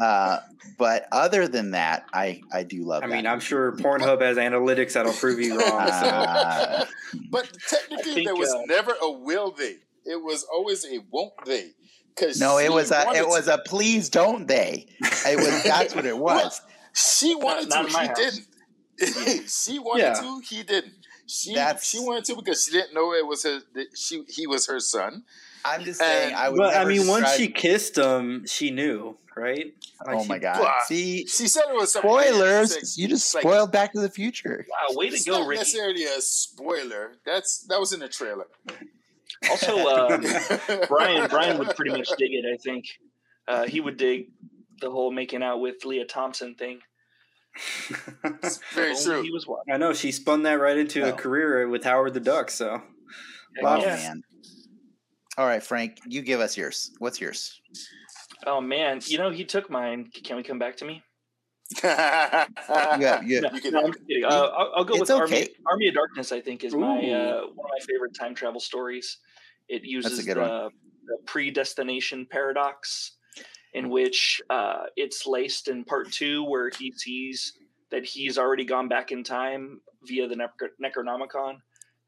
Uh, but other than that, I I do love. It. I that mean, I'm sure Pornhub has analytics that'll prove you wrong. So. Uh, But technically, think, there was uh, never a will they. It was always a won't they. Because no, it was a wanted it was a please don't they. It was that's what it was. She wanted not to. my He house. didn't. she wanted Yeah. to. He didn't. She That's- she wanted to because she didn't know it was her. that She he was her son. I'm just saying. And- I would. But I never mean, once she kissed him, she knew, right? Like, Oh she- my god! Blah. See, She said it was something weird. spoilers. It's You just like- spoiled Back to the Future. Wow, way to It's go, not Ricky. necessarily a spoiler. That's that was in the trailer. Also, um, Brian Brian would pretty much dig it. I think uh, he would dig the whole making out with Lea Thompson thing. Very true. He was watching. I know she spun that right into a Oh. career with Howard the Duck. So Oh Yeah. man! All right, Frank, you give us yours. What's yours? Oh man, you know he took mine. Can we come back to me? Yeah, yeah. No, You can- no, I'm kidding. Uh, I'll, I'll go It's with Army, okay. Army of Darkness. I think is my uh, one of my favorite time travel stories. It uses good the, one. the predestination paradox, in which uh, it's laced in part two, where he sees that he's already gone back in time via the Necro- Necronomicon.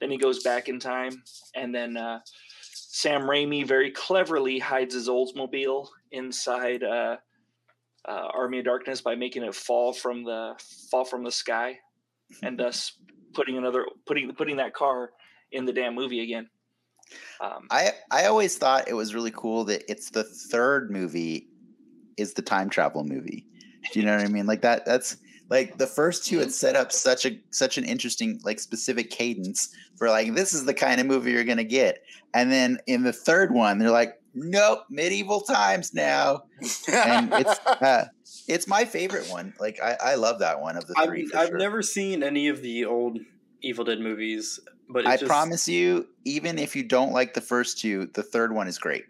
Then he goes back in time, and then uh, Sam Raimi very cleverly hides his Oldsmobile inside uh, uh, Army of Darkness by making it fall from the fall from the sky, and thus putting another putting putting that car in the damn movie again. Um, I I always thought it was really cool that it's the third movie is the time travel movie. Do you know what I mean? Like that. That's like the first two had set up such a such an interesting like specific cadence for like this is the kind of movie you're gonna get, and then in the third one they're like, nope, medieval times now, and it's uh, it's my favorite one. Like I, I love that one of the I've, three. I've sure. never seen any of the old Evil Dead movies, but I just, promise you, even if you don't like the first two, the third one is great.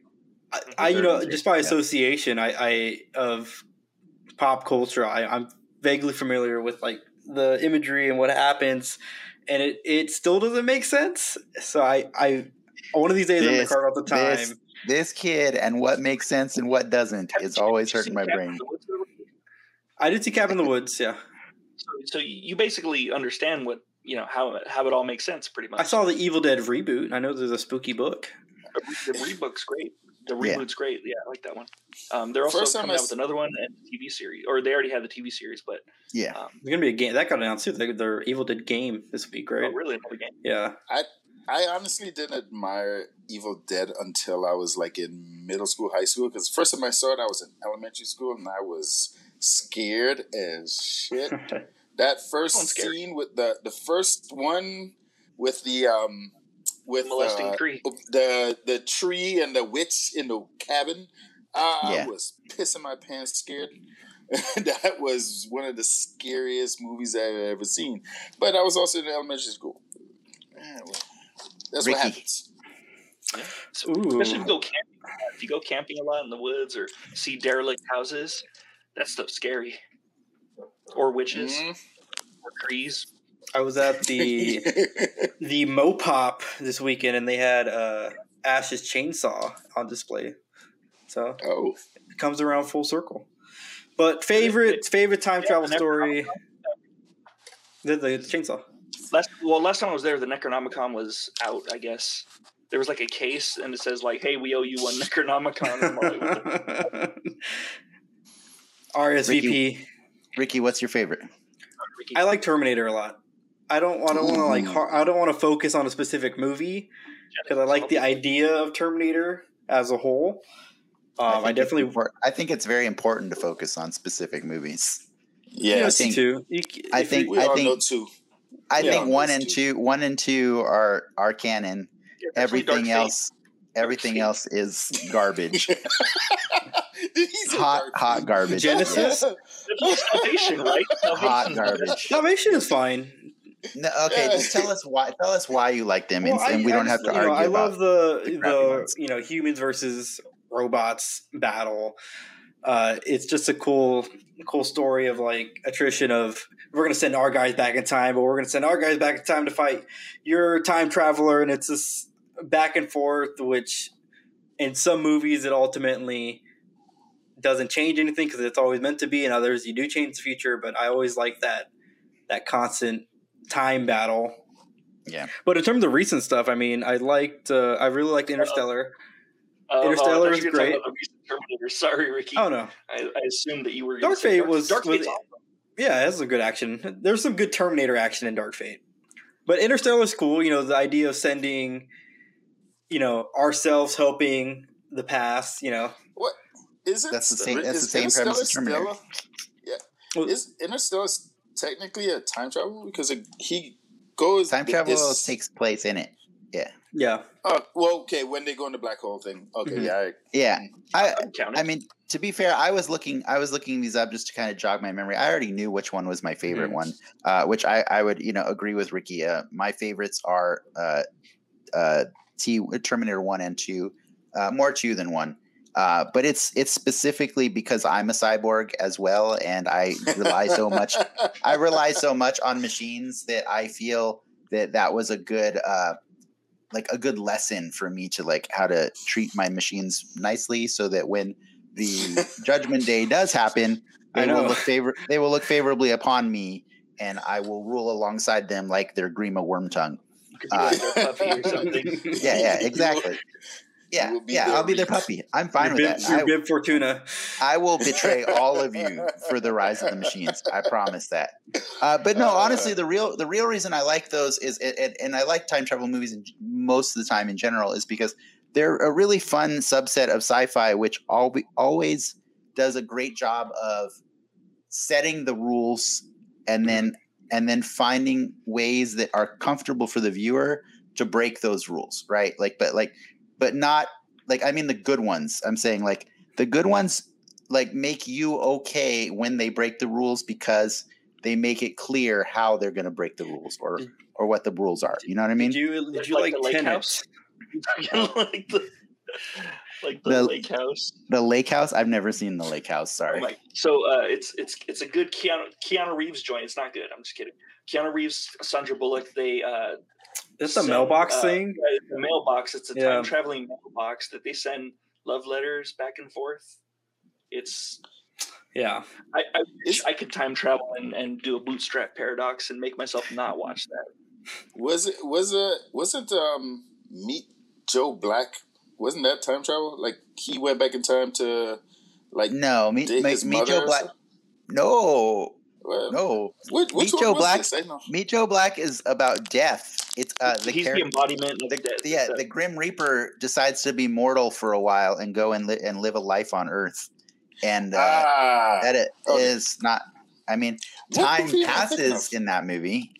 I, I you know just great, by yeah. association, I, I of pop culture, I, I'm vaguely familiar with like the imagery and what happens, and it it still doesn't make sense. So I I one of these days I'm gonna carve out the time. this- this kid and what makes sense and what doesn't have is always hurting my brain. in the Woods already? I did see Cabin in the Woods, yeah. So, so you basically understand what you know how how it all makes sense pretty much. I saw the Evil Dead reboot. I know there's a spooky book. the reboot's great. The Yeah. reboot's great. Yeah, I like that one. Um, they're also First coming I out with another one and a TV series, or they already had the TV series, but Yeah. um, There's gonna be a game that got announced too. Their, their Evil Dead game this week, right? oh, really another game. Yeah. I I honestly didn't admire Evil Dead until I was like in middle school, high school. Because first time I saw it, I was in elementary school, and I was scared as shit. that first Sounds scene with the the first one with the um with Molesting uh, tree. the the tree and the witch in the cabin. Uh, Yeah. I was pissing my pants, scared. that was one of the scariest movies I've ever seen. But I was also in elementary school. That's Ricky. what happens. So, especially if you go camping. If you go camping a lot in the woods or see derelict houses, that stuff's scary. Or witches Mhm. or trees. I was at the the Mopop this weekend, and they had uh, Ash's chainsaw on display. So oh, it comes around full circle. But favorite favorite time Yeah, travel the story. The, the chainsaw. Last well, last time I was there, the Necronomicon was out. I guess there was like a case, and it says like, "Hey, we owe you one Necronomicon." I'm like, what the- RSVP. Ricky, what's your favorite? I like Terminator a lot. I don't. I don't want to like. Har- I don't want to focus on a specific movie because I like the idea of Terminator as a whole. Um, I, think it's definitely. impor- I think it's very important to focus on specific movies. Yeah, yeah. I think- too. You c- I think- we I all think- know too. I Yeah. think one and two. two, one and two are are canon. Yeah, definitely Dark Everything Fate. else, everything Fate. else is garbage. Hot, dark hot garbage. Genesis? Yeah. Salvation, right? Hot garbage. Salvation is fine. No, okay, just tell us why. Tell us why you like them, and, I- and we I don't have to you know, argue I love the the the you know humans versus robots battle. Uh, it's just a cool cool story of like attrition of we're gonna send our guys back in time, but we're gonna send our guys back in time to fight your time traveler, and it's this back and forth. Which in some movies it ultimately doesn't change anything because it's always meant to be. In others, you do change the future, but I always like that that constant time battle. Yeah. But in terms of recent stuff, I mean, I liked, uh, I really liked Interstellar. Oh, Interstellar oh, I is you were talking great. about the recent Terminator. Sorry, Ricky. Oh no, I, I assumed that you were. Dark Fate Dark, was- Dark was- Fate's awesome. yeah, that's a good action. There's some good Terminator action in Dark Fate, but Interstellar is cool. You know, the idea of sending, you know, ourselves helping the past. You know, what is it? That's the same- is that's the same Interstellar premise as Terminator. still a- Well- Is Interstellar technically a time travel because it, he goes Time travel is- takes place in it. yeah, Yeah. Oh, well, okay. When they go in the black hole thing, okay, Mhm. yeah. I- Yeah, I, I'm counting. I mean, to be fair, I was looking, I was looking these up just to kind of jog my memory. I already knew which one was my favorite Mhm. one, uh, which I, I would, you know, agree with Ricky. Uh, my favorites are uh, uh, T Terminator One and Two, uh, more two than one. Uh, but it's it's specifically because I'm a cyborg as well, and I rely so much I rely so much on machines that I feel that that was a good uh like a good lesson for me to like how to treat my machines nicely so that when the judgment day does happen they will look favor they will look favorably upon me and I will rule alongside them like their Grima Wormtongue. Because you like their puppy or something. Yeah, yeah, exactly. Yeah, will be yeah, their I'll be their puppy. I'm fine your with bib, that. your I- Bib Fortuna. I will betray all of you for the rise of the machines. I promise that. Uh, but no, honestly, the real the real reason I like those is, and, and- and I like time travel movies in, most of the time in general, is because they're a really fun subset of sci-fi, which al- always does a great job of setting the rules and then and then finding ways that are comfortable for the viewer to break those rules, right? Like, but like, but not like I mean the good ones. I'm saying like the good ones like make you okay when they break the rules because they make it clear how they're going to break the rules or or what the rules are. You know what I mean? Did you did you Like like, the lake house? like the like the, The- lake house. the Lake House. I've never seen the Lake House. Sorry. Like so, uh, it's it's it's a good Keanu Keanu Reeves joint. It's not good. I'm just kidding. Keanu Reeves, Sandra Bullock. They uh, Is a mailbox uh, thing? yeah, it's a mailbox. It's a Yeah. time traveling mailbox that they send love letters back and forth. It's Yeah, I, I wish I could time travel and, and do a bootstrap paradox and make myself not watch that. Was it was it wasn't um Meet Joe Black? Wasn't that time travel? Like he went back in time to like No, meet, meet, meet Joe Black. No, Well, no. Which, which Meet Joe Black. this? I know. Meet Joe Black is about death. It's uh the He's char- the embodiment of the, death. yeah, the Grim Reaper decides to be mortal for a while and go and li- and live a life on Earth, and uh, ah, that it okay. is not. I mean, time movie am I thinking passes in that movie.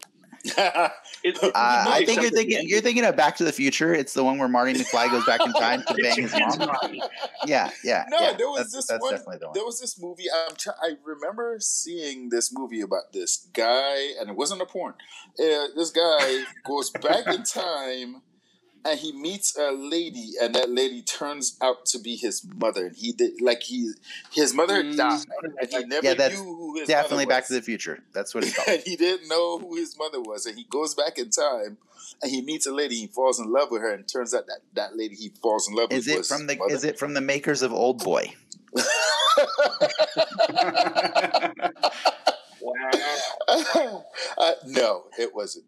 Uh, I think you're thinking you're thinking of Back to the Future. It's the one where Marty McFly goes back in time to bang his mom. Yeah, yeah. No, yeah. there was that's, this that's one- definitely the one. There was this movie. I'm try- I remember seeing this movie about this guy, and it wasn't a porn. Uh, this guy goes back in time, and he meets a lady, and that lady turns out to be his mother. And he did like he his mother had Mm. died, and he never Yeah, that's knew who his Definitely Back to the Future. That's what he called. and he didn't know who his mother was, and he goes back in time. And he meets a lady, he falls in love with her, and turns out that that lady he falls in love Is with it was from the mother. is it from the makers of Old Boy? Wow. uh, no, it wasn't.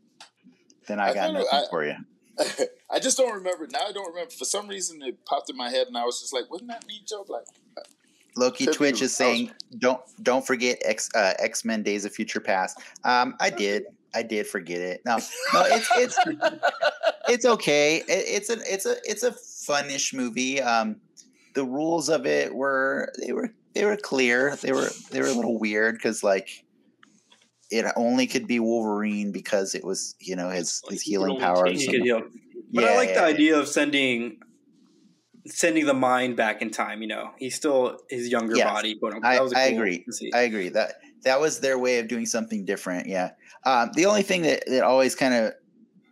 Then I I got nothing I- for you. I just don't remember. Now I don't remember. For some reason, it popped in my head, and I was just like, "Wasn't that me, Joe Black?" Loki Could be- Twitch is I was- saying, "Don't don't forget X uh, X Men Days of Future Past." Um, I did, I did forget it. No, no, it's it's it's okay. It, it's an it's a it's a funnish movie. Um, the rules of it were they were they were clear. They were they were a little weird because like it only could be Wolverine because it was you know his his healing powers. He could heal. But I like yeah, the yeah. idea of sending sending the mind back in time. You know, he's still his younger Yes. body. But. I, was I cool agree. I agree that that was their way of doing something different. Yeah. Um, the only thing that, that always kind of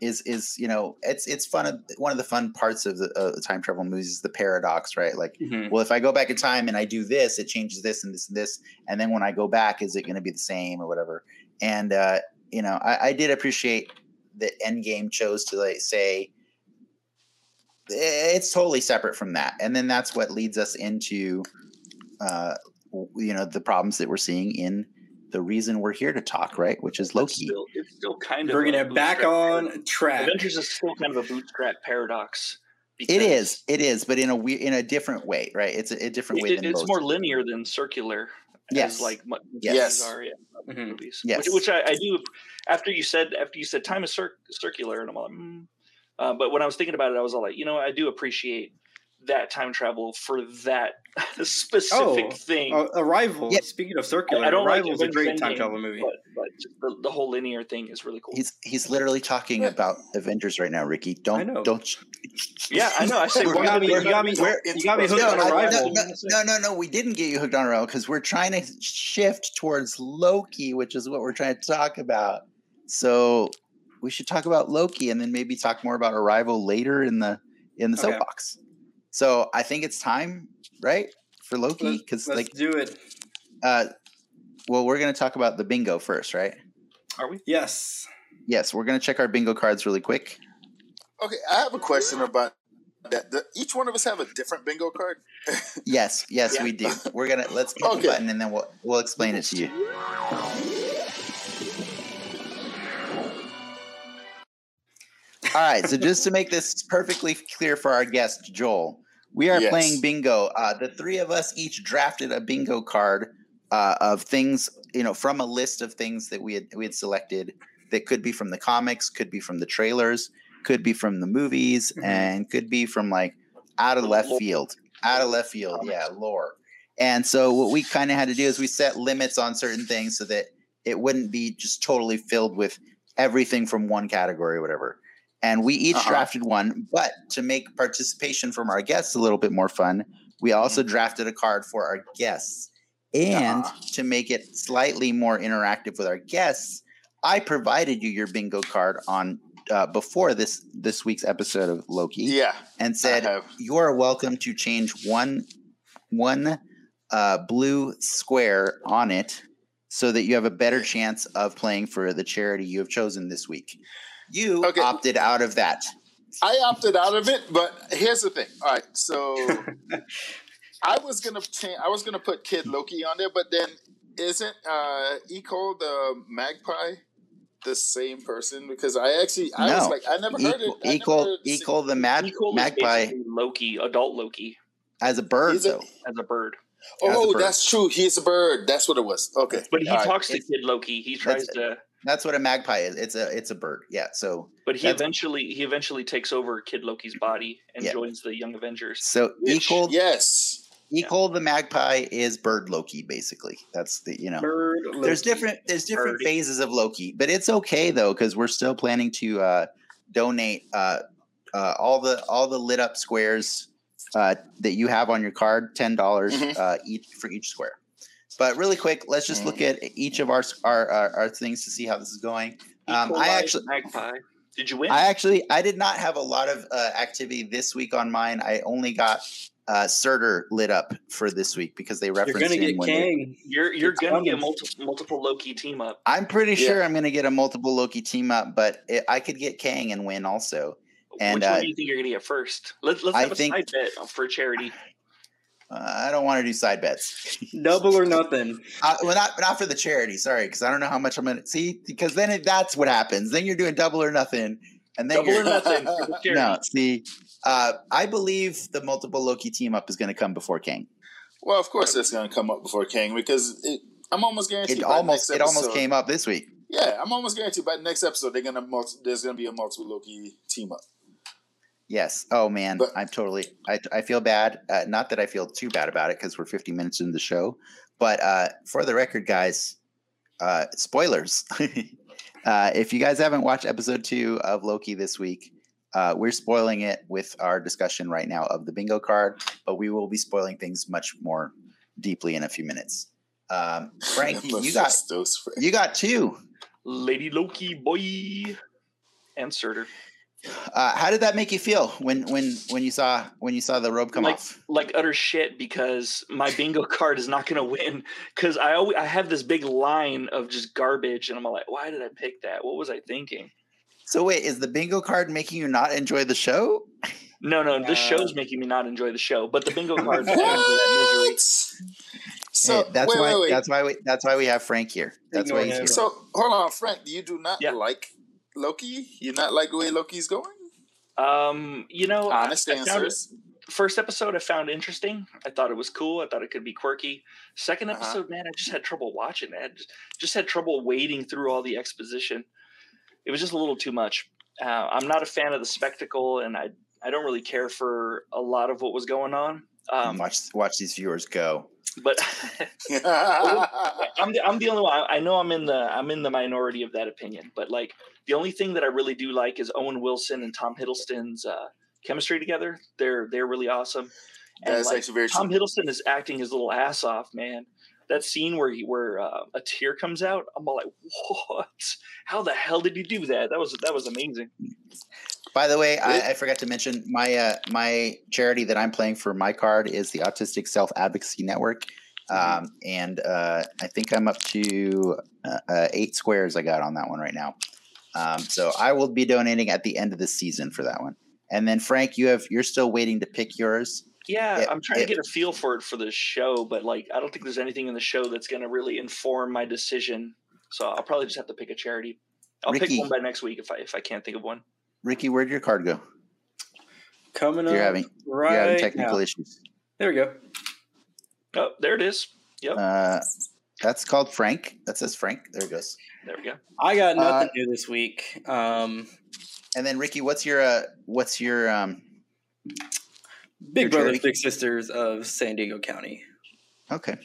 is is you know it's it's fun. One of the fun parts of the, uh, the time travel movies is the paradox, right? Like, Mhm. well, if I go back in time and I do this, it changes this and this and this, and then when I go back, is it going to be the same or whatever? And uh, you know, I, I did appreciate that Endgame chose to like say "Eh, it's totally separate from that, and then that's what leads us into uh, you know the problems that we're seeing in the reason we're here to talk, right? Which is It's Loki. still, it's still kind of Bringing a it back bootstrap on track. Avengers is still kind of a bootstrap paradox. It is. It is, but in a we- in a different way, right? It's a, a different it- way than it's most. more linear than circular. Yes. As like mu- Yes. movies are, yeah, movies. Yes. Which, which I, I do. After you said after you said time is cir- circular, and I'm like, mm. uh, but when I was thinking about it, I was all like, you know, I do appreciate that time travel for that specific Oh, thing. Uh, Arrival. Yeah. Speaking of circular, I don't like Arrival is a Avengers great time travel movie. but, but the, the whole linear thing is really cool. He's he's literally talking about Avengers right now, Ricky. Don't know. don't. yeah, I know. I say You got me- you got me- you got me hooked No, on Arrival. no, no, no, no, we didn't get you hooked on Arrival because we're trying to shift towards Loki, which is what we're trying to talk about. So we should talk about Loki and then maybe talk more about Arrival later in the in the Okay. soapbox. So I think it's time, right, for Loki Let's, because let's like, do it. uh, well, we're gonna talk about the bingo first, right? Are we? Yes. Yes, we're gonna check our bingo cards really quick. Okay, I have a question about that. The, each one of us have a different bingo card. Yes, yes, Yeah. we do. We're gonna let's hit Okay. the button and then we'll we'll explain it to you. All right, so just to make this perfectly clear for our guest Joel, we are Yes. playing bingo. Uh, the three of us each drafted a bingo card uh, of things, you know, from a list of things that we had we had selected that could be from the comics, could be from the trailers, could be from the movies, Mhm. and could be from like out of left field, out of left field, yeah, lore. And so what we kind of had to do is we set limits on certain things so that it wouldn't be just totally filled with everything from one category or whatever. And we each Uh-huh. drafted one, but to make participation from our guests a little bit more fun, we also drafted a card for our guests. And Uh-huh. to make it slightly more interactive with our guests, I provided you your bingo card on uh, before this this week's episode of Loki Yeah, and said you are welcome to change one one uh, blue square on it so that you have a better chance of playing for the charity you have chosen this week. You Okay. opted out of that. I opted out of it, but here's the thing. All right, so I was gonna change. I was gonna put Kid Loki on there, but then isn't uh Ikol the magpie the same person? Because I actually I was like I never heard it. Equal, I never equal, heard it- Ikol the mag, Ikol is magpie Loki, adult Loki, as a bird, a- though. as a bird. as a Oh, bird. that's true. He's a bird. That's what it was. Okay. But he All right. talks to It's- Kid Loki. He tries to, That's what a magpie is. It's a it's a bird. Yeah. So but he eventually he eventually takes over Kid Loki's body and Yeah. joins the Young Avengers. so Which- equal Yes. Ikol the magpie is bird Loki. Basically, that's the you know. Bird. Loki. there's different there's different Birdie. phases of Loki, but it's okay though because we're still planning to uh, donate uh, uh, all the all the lit up squares uh, that you have on your card, ten dollars Mhm. uh, each for each square. But really quick, let's just look at each of our our our, our things to see how this is going. Um, I actually Magpie. Did you win? I actually I did not have a lot of uh, activity this week on mine. I only got uh, Surtur lit up for this week because they referenced. You're gonna him get when they- Kang. you're you're gonna get coming. multiple multiple Loki team up. I'm pretty Yeah. sure I'm going to get a multiple Loki team up, but it, I could get Kang and win also. And, Which uh, one do you think you're gonna get first? Let's let's have a think- side bet for charity. I don't want to do side bets. Double or nothing. uh, well, not not for the charity. Sorry, because I don't know how much I'm going to see. Because then it, that's what happens. Then you're doing double or nothing, and then Double you're or nothing for the charity. no. See, uh, I believe the multiple Loki team up is going to come before Kang. Well, of course it's going to come up before Kang because it, I'm almost guaranteed. It by almost next it almost came up this week. Yeah, I'm almost guaranteed by the next episode they're gonna multi, there's gonna be a multiple Loki team up. Yes. Oh man, But- I'm totally. I I feel bad. Uh, not that I feel too bad about it because we're 50 minutes into the show, but uh, for the record, guys, uh, spoilers. uh, if you guys haven't watched episode two of Loki this week, uh, we're spoiling it with our discussion right now of the bingo card, but we will be spoiling things much more deeply in a few minutes. Um, Frank, you got friend. you got two. Lady Loki boy and Surtur. Uh, how did that make you feel when when when you saw when you saw the robe come Like- off? like utter shit because my bingo card is not going to win because I always I have this big line of just garbage and I'm like why did I pick that what was I thinking So wait, is the bingo card making you not enjoy the show? no no this Uh, show's making me not enjoy the show but the bingo card added that misery What? So Hey, that's wait, why wait, wait. that's why we that's why we have Frank here. That's why he's here. So hold on, Frank. You do not Yeah. like Loki? You not like the way Loki's going? um you know Honest I it- answers. first episode I found interesting I thought it was cool I thought it could be quirky second Uh-huh. episode man I just had trouble watching it I just, just had trouble wading through all the exposition it was just a little too much uh, I'm not a fan of the spectacle and I I don't really care for a lot of what was going on um, watch watch these viewers go. but I'm the, I'm the only one. I know I'm in the I'm in the minority of that opinion, but like the only thing that I really do like is Owen Wilson and Tom Hiddleston's uh, chemistry together. They're they're really awesome. And That's like, actually very Tom true. Hiddleston is acting his little ass off, man. That scene where he where uh, a tear comes out, I'm all like, what? How the hell did he do that? That was that was amazing. By the way, I, I forgot to mention my uh, my charity that I'm playing for my card is the Autistic Self Advocacy Network, Mm-hmm. um, and uh, I think I'm up to uh, uh, eight squares. I got on that one right now. Um, so I will be donating at the end of the season for that one. And then Frank, you have you're still waiting to pick yours. Yeah, It- I'm trying it- to get a feel for it for the show, but like I don't think there's anything in the show that's going to really inform my decision. So I'll probably just have to pick a charity. I'll Ricky. pick one by next week if I if I can't think of one. Ricky, where'd your card go? Coming up You're having right you're having technical now. issues. There we go. Oh, there it is. Yep, Uh, that's called Frank. That says Frank. There it goes. there we go. I got nothing Uh, new this week. Um, And then Ricky, what's your uh, what's your um? Big Brothers. Big Sisters of San Diego County. Okay.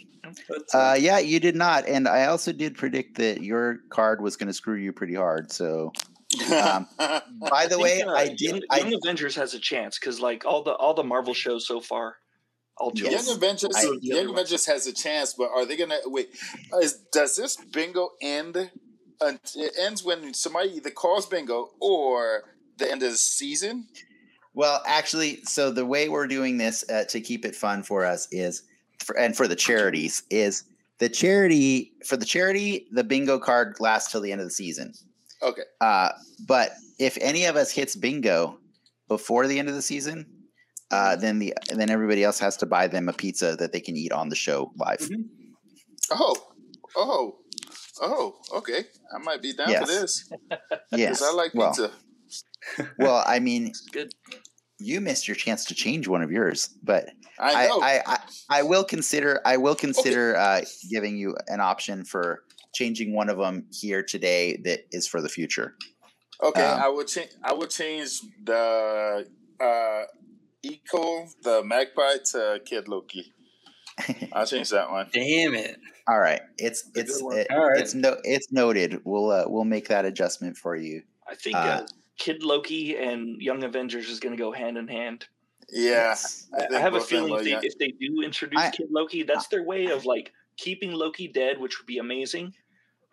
Uh, yeah, you did not, and I also did predict that your card was going to screw you pretty hard. So, um, by the I way, think, uh, I Young, did. Young I Avengers has a chance because like all the all the Marvel shows so far, all two. Yes. Young Avengers, I- Young Avengers has a chance, but are they gonna wait? Is, does this bingo end? Uh, it ends when somebody either calls bingo or the end of the season. Well, actually, so the way we're doing this uh, to keep it fun for us is, for, and for the charities is the charity for the charity the bingo card lasts till the end of the season. Okay, Uh, but if any of us hits bingo before the end of the season, uh, then the then everybody else has to buy them a pizza that they can eat on the show live. Mhm. Oh, oh. Oh, okay. I might be down Yes. for this Yes. because I like well, pizza. well, I mean, Good. You missed your chance to change one of yours, but I I. I, I, I will consider I will consider uh, giving you an option for changing one of them here today that is for the future. okay, um, I would change. I would change the uh, Ikol, the Magpie to Kid Loki. I'll change that one. Damn it. All right, it's it's it- All right. it's no it's noted. We'll uh, we'll make that adjustment for you. I think Uh, uh, Kid Loki and Young Avengers is going to go hand in hand. Yeah, Yes. I, I have a both of them feeling if they, young. if they do introduce I- Kid Loki, that's their way of like keeping Loki dead, which would be amazing,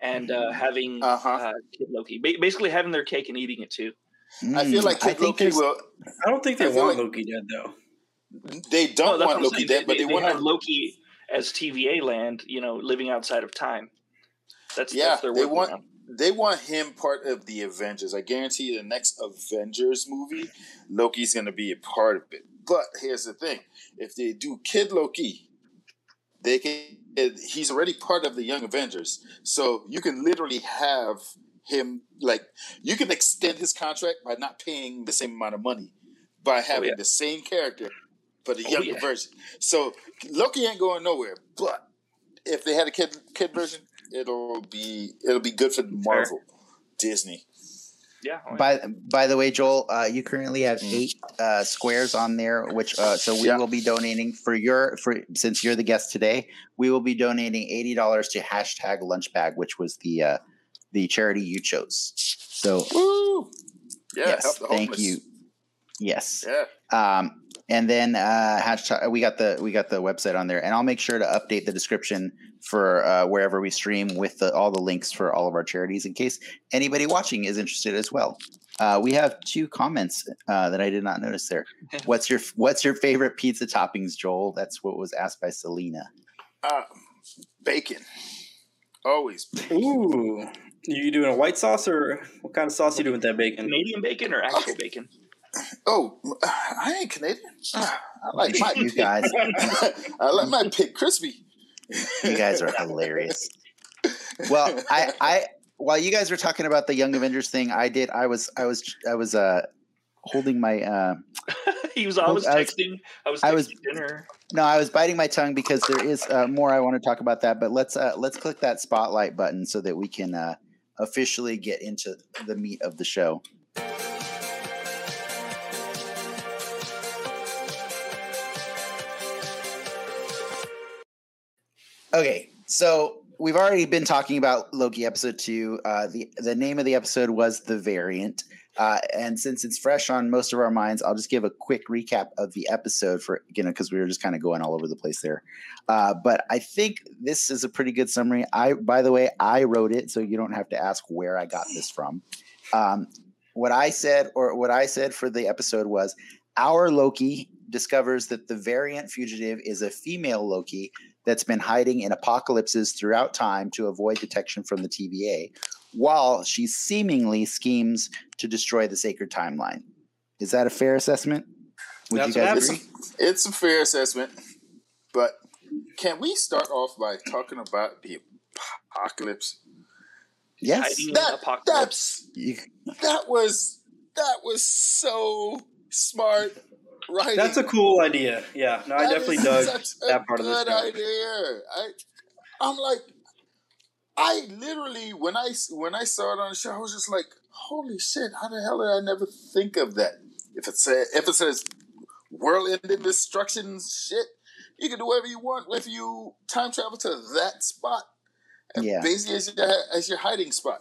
and uh, having Uh-huh. uh, Kid Loki ba- basically having their cake and eating it too. I feel Mm, like I Kid think Loki will. I don't think they want like- Loki dead though. They don't that's want Loki saying. dead, but they, want have him. Loki as TVA land, you know, living outside of time. That's Yeah, that's their they want- around. They want him part of the Avengers. I guarantee you, the next Avengers movie, Loki's going to be a part of it. But here's the thing: if they do Kid Loki, they can. He's already part of the Young Avengers, so you can literally have him like you can extend his contract by not paying the same amount of money by oh, having yeah. the same character but a Oh, younger yeah. version. So Loki ain't going nowhere. But if they had a kid kid version, it'll be it'll be good for Marvel, Disney. Yeah. oh. By by the way, Joel, uh, you currently have Mm. eight uh, squares on there, which uh, so we Yeah. will be donating for your for since you're the guest today. We will be donating eighty dollars to hashtag Lunchbag, which was the uh, the charity you chose. So Woo! Yeah, help yes, the thank you. Yes. Yeah. Um, and then uh, hashtag, we got the we got the website on there, and I'll make sure to update the description for uh, wherever we stream with the, all the links for all of our charities in case anybody watching is interested as well. Uh, we have two comments uh, that I did not notice there. What's your What's your favorite pizza toppings, Joel? That's what was asked by Selena. Uh, bacon. Always. Ooh. You doing a white sauce or what kind of sauce you doing with that bacon? Canadian bacon or actual bacon? Oh, I ain't Canadian. I like my You guys, I like my pig crispy. you guys are hilarious. Well, I, I while you guys were talking about the Young Avengers thing, I did. I was I was I was uh holding my uh he was. I was I was- texting. I was. I was- dinner. No, I was biting my tongue because there is uh, more I want to talk about that. But let's uh, let's click that spotlight button so that we can uh, officially get into the meat of the show. Okay, so we've already been talking about Loki episode two. Uh, the the name of the episode was the variant, uh, and since it's fresh on most of our minds, I'll just give a quick recap of the episode for you know because we were just kind of going all over the place there. Uh, but I think this is a pretty good summary. I by the way, I wrote it, so you don't have to ask where I got this from. Um, what I said, or what I said for the episode was, our Loki discovers that the variant fugitive is a female Loki that's been hiding in apocalypses throughout time to avoid detection from the TVA, while she seemingly schemes to destroy the sacred timeline. Is that a fair assessment? Would That's you guys agree? It's a fair assessment, but can we start off by talking about the apocalypse? Yes. That, apocalypse. that's You, that was that was so smart writing. That's a cool idea. Yeah. No, I definitely is dug such that part of this good idea. I, I'm like, I literally when I when I saw it on the show, I was just like, "Holy shit! How the hell did I never think of that?" If it says if it says world-ending destruction shit, you can do whatever you want if you time travel to that spot. And Yeah. basically as your, as your hiding spot.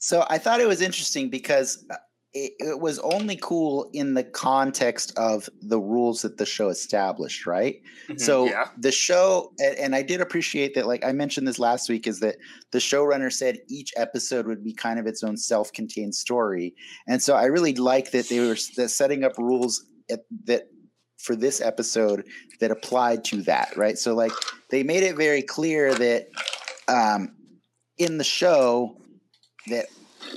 So I thought it was interesting because uh, it, it was only cool in the context of the rules that the show established, right? Mhm. So Yeah. the show, and, and I did appreciate that. Like I mentioned this last week, is that the showrunner said each episode would be kind of its own self-contained story, and so I really like that they were setting up rules at, that for this episode that applied to that, right? So like they made it very clear that um, in the show that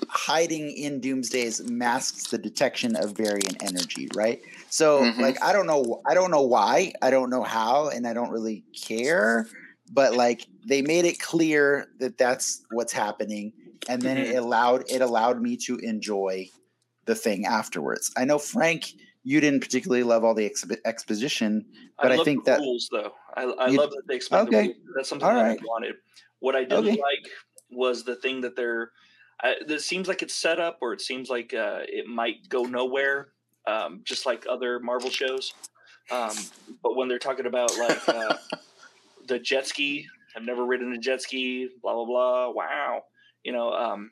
hiding in doomsdays masks the detection of variant energy right so Mhm. like i don't know i don't know why i don't know how and i don't really care but like they made it clear that that's what's happening, and then it allowed it allowed me to enjoy the thing afterwards. I know Frank, you didn't particularly love all the exp- exposition, but I, love think the that rules though. I, I love that they explained Okay. the rules. That's something All that right. I wanted. What I didn't Okay. like was the thing that they're. I, it seems like it's set up, or it seems like uh, it might go nowhere, um, just like other Marvel shows. Um, but when they're talking about like uh, the jet ski, I've never ridden a jet ski. Blah blah blah. Wow, you know, um,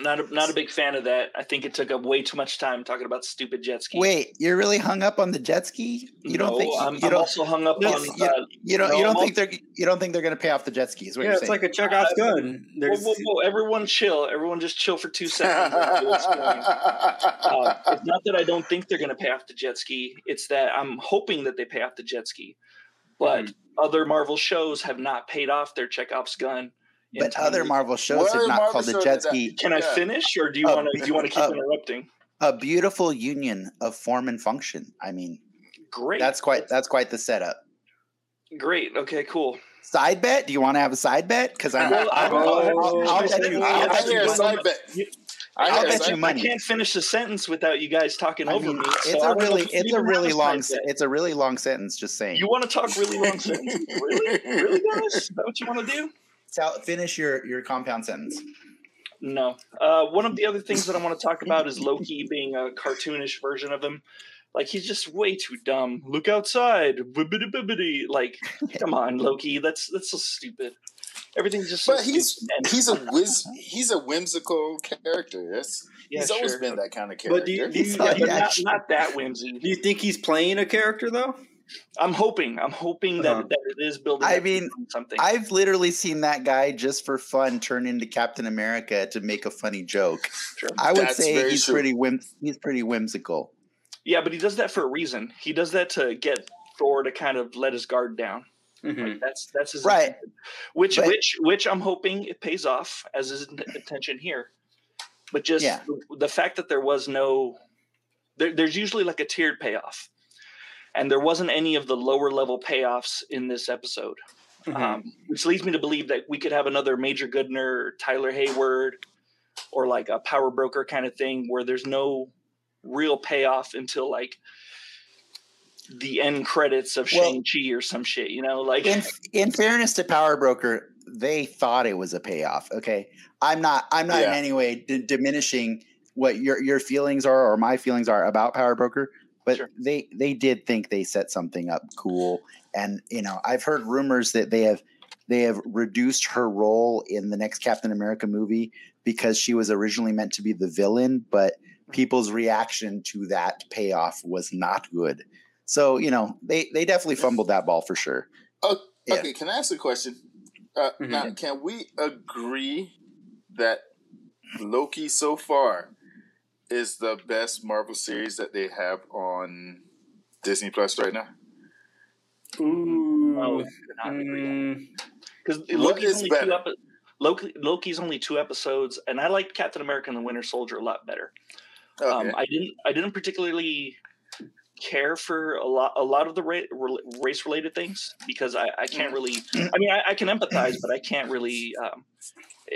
not a, not a big fan of that. I think it took up way too much time talking about stupid jet ski. wait, you're really hung up on the jet ski. You don't No, think I'm, you I'm don't also hung up No, on. you- Uh, you don't no, you don't I'm think they're you don't think they're going to pay off the jet skis? Yeah, you're it's saying? like a Chekhov's gun. Whoa, There's, whoa, whoa! Everyone chill. Everyone just chill for two seconds. Let's see what's going on. Uh, it's not that I don't think they're going to pay off the jet ski. It's that I'm hoping that they pay off the jet ski. But Mm-hmm. other Marvel shows have not paid off their Chekhov's gun. In but other Marvel shows have not Marvel called the jet ski Can I finish, or do you want to? Do you want to keep uh, interrupting? a beautiful union of form and function. I mean, Great. that's quite that's quite the setup. great. Okay, cool. Side bet? Do you want to have a side bet? Because I'm, Well, I I'll, don't. I'll- I'll bet you. I, I'll bet hear you a side money. bet. You- I I'll bet side you I money. can't finish the sentence without you guys talking over me. It's so I a really it's a really long side se- it's a really long sentence. Just saying. You want to talk really long sentences? Really? Really, Dennis? Is that what you want to do? Tell- finish your your compound sentence. No. Uh, one of the other things that I want to talk about is Loki being a cartoonish version of him. Like he's just way too dumb. Look outside, bibbidi bibbidi. Like, come on, Loki. That's that's so stupid. Everything's just. So But he's stupid. He's a whiz, he's a whimsical character. Yes, yeah, he's always been that kind of But character. do you- do you- Yeah, but not, not that whimsy. do you think he's playing a character though? I'm hoping. I'm hoping that, Uh-huh. that it is building. I mean, something. I've literally seen that guy just for fun turn into Captain America to make a funny joke. Sure. I would That's say he's true. pretty whim he's pretty whimsical. Yeah, but he does that for a reason. He does that to get Thor to kind of let his guard down. Mhm. Like that's that's his Right. intention. Which But- which which I'm hoping it pays off as his in- intention here. But just Yeah. the, the fact that there was no there, there's usually like a tiered payoff. And there wasn't any of the lower level payoffs in this episode. Mhm. Um, which leads me to believe that we could have another Major Goodner, Tyler Hayward, or like a power broker kind of thing where there's no real payoff until like the end credits of Well- Shang-Chi or some shit, you know? Like In in fairness to Power Broker, they thought it was a payoff. Okay, I'm not I'm not in any way d- diminishing what your your feelings are or my feelings are about Power Broker, but Sure. they they did think they set something up cool. And you know, I've heard rumors that they have they have reduced her role in the next Captain America movie because she was originally meant to be the villain, but people's reaction to that payoff was not good. So you know, they they definitely fumbled that ball for sure. Oh, Yeah. Okay, can I ask a question? Uh, Mhm. Now, can we agree that Loki so far is the best Marvel series that they have on Disney Plus right now? Ooh. No, not agree. Mm, because Loki's only better? two epi- Loki, Loki's only two episodes, and I liked Captain America and the Winter Soldier a lot better. Okay. Um, I didn't I didn't particularly care for a lot a lot of the ra- race related things because I, I can't really I mean I, I can empathize but I can't really um,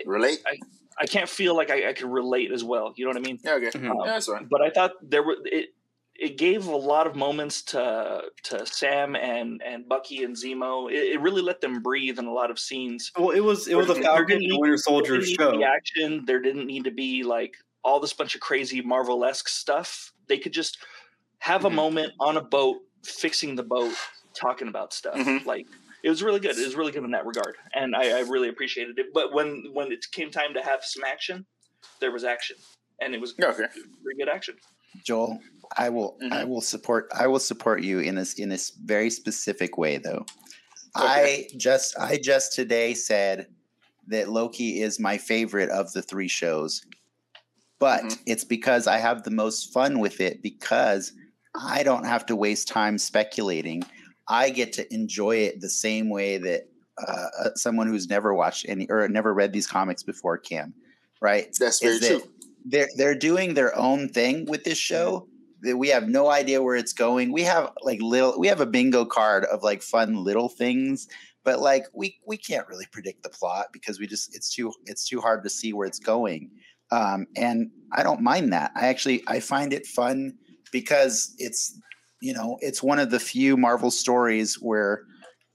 Relate? I can't feel like I, I can relate as well you know what I mean Yeah, okay. Mhm. Yeah, that's fine. but I thought there were it it gave a lot of moments to to Sam and and Bucky and Zemo it, it really let them breathe in a lot of scenes well, it was it was a There Falcon and Winter Soldier didn't need to show. be action. There didn't need to be like all this bunch of crazy Marvel esque stuff. They could just have a Mhm. moment on a boat, fixing the boat, talking about stuff. Mhm. Like it was really good. It was really good in that regard, and I, I really appreciated it. But when when it came time to have some action, there was action, and it was Yeah, okay. pretty good action. Joel, I will I Mhm. will support I will support you in this in this very specific way though. Okay. I just I just today said that Loki is my favorite of the three shows. But Mhm. it's because I have the most fun with it because I don't have to waste time speculating. I get to enjoy it the same way that uh, uh, someone who's never watched any or never read these comics before can, right? That's very that true. they're they're doing their own thing with this show. That we have no idea where it's going. We have like little we have a bingo card of like fun little things, but like we we can't really predict the plot because we just it's too it's too hard to see where it's going. Um, and I don't mind that. I actually I find it fun because it's you know it's one of the few Marvel stories where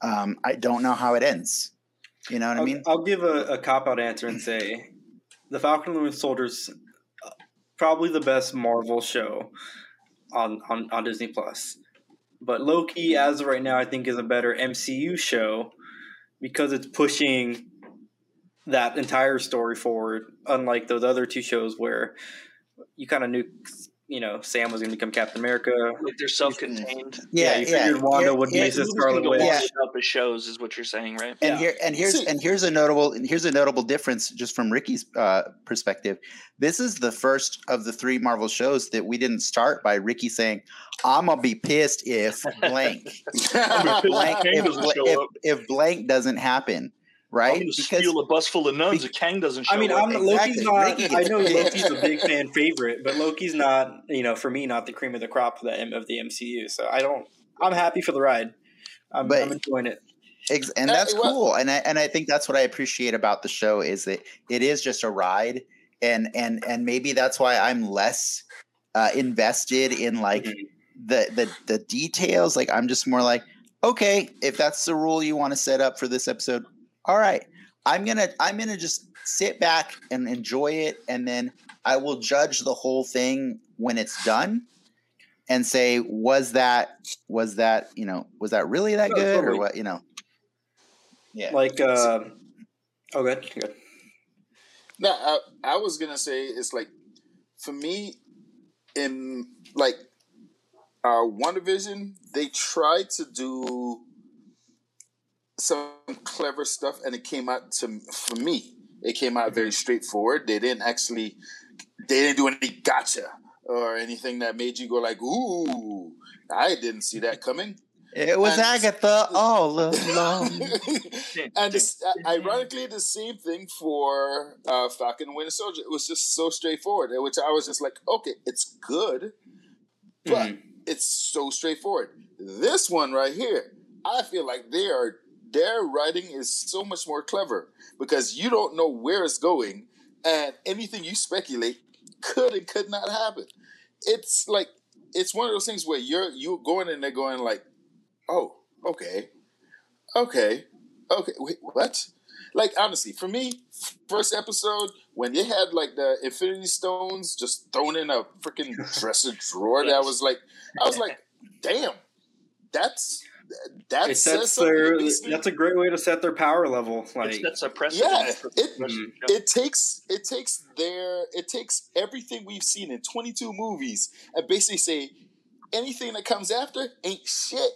um, I don't know how it ends. You know what I'll, I mean? I'll give a, a cop out answer and say the Falcon and the Winter Soldier's uh, probably the best Marvel show on, on, on Disney Plus. But Loki, as of right now, I think is a better MCU show because it's pushing that entire story forward, unlike those other two shows where you kind of knew you know Sam was going to become Captain America. Like they're self-contained. Yeah, you yeah. figured Wanda Here- would here- be the Movies can Scarlet Witch. Yeah. without the shows, is what you're saying, right? and Yeah. here and here's See- and here's a notable and here's a notable difference just from Ricky's uh, perspective. This is the first of the three Marvel shows that we didn't start by Ricky saying, "I'm gonna be pissed if blank, blank if, doesn't bl- show if, if blank doesn't happen." I'm Right? going to Because steal a bus full of nuns be- if Kang doesn't show I mean, up. I'm Loki's Exactly. not. I know. Loki's a big fan favorite, but Loki's not. You know, for me, not the cream of the crop of the of the MCU. So I don't. I'm happy for the ride. I'm, But- I'm enjoying it. Ex- and Uh, that's well- cool and I, and I think that's what I appreciate about the show is that it is just a ride and and and maybe that's why I'm less uh, invested in like Mhm. the the the details like I'm just more like okay if that's the rule you want to set up for this episode all right I'm going to I'm going to just sit back and enjoy it and then I will judge the whole thing when it's done and say was that was that you know was that really that No, good or what you know? Yeah. Like, uh, oh, good, good. No, I, I was gonna say it's like for me, in like uh WandaVision, they tried to do some clever stuff, and it came out to for me. It came out very straightforward. They didn't actually, they didn't do any gotcha or anything that made you go like, "Ooh, I didn't see that coming." It was And- Agatha all along. and uh, ironically, the same thing for uh, Falcon and Winter Soldier. It was just so straightforward, which I was just like, okay, it's good, but Mhm. it's so straightforward. This one right here, I feel like they are their writing is so much more clever because you don't know where it's going, and anything you speculate could and could not happen. It's like it's one of those things where you're you're going and they're going like, oh, okay, okay, okay, wait, what? Like honestly, for me, first episode when they had like the Infinity Stones just thrown in a freaking dresser drawer, that was like, I was like, damn, that's that It sets their. That's a great way to set their power level. Like, It sets a precedent. Yeah, it- mm-hmm. it takes it takes their it takes everything we've seen in 22 movies and basically say anything that comes after ain't shit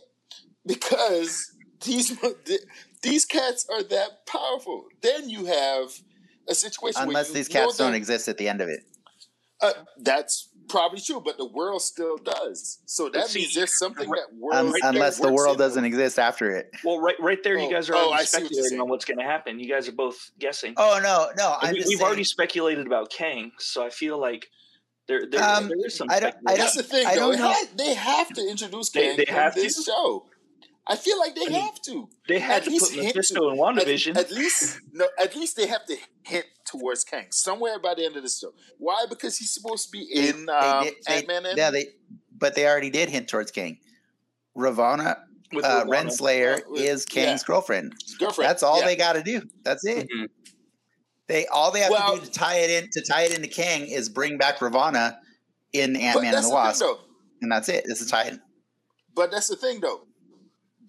because these these cats are that powerful. Then you have a situation Unless where these cats don't that- exist at the end of it. Uh, that's probably true, but the world still does. So that see, means there's something right- that world Un- right unless the world doesn't exist after it. Well, right, right there, you Oh, guys are oh, already I see what speculating on what's going to happen. You guys are both guessing. Oh no, no! I'm we, just we've saying, already speculated about Kang, so I feel like there, there, Um, there is some. I don't- I speculation. That's the thing, I though. don't It know. had- they have to introduce They- Kang they in have this to? show. I feel like they I mean, have to. They had at to put hint Mephisto in At, WandaVision. at least, no. At least they have to hint towards Kang somewhere by the end of the show. Why? Because he's supposed to be in they um, did- they- Ant Man. and yeah, they, but they already did hint towards King. Ravonna with uh, Ravonna. Renslayer Uh, with- is Kang's yeah. girlfriend. girlfriend. That's all yeah. they got to do. That's it. Mhm. They all they have Well- to do to tie it in to tie it into Kang is bring back Ravonna in Ant Man and that's the the Wasp, thing, and that's it. It's a tie in. But that's the thing, though.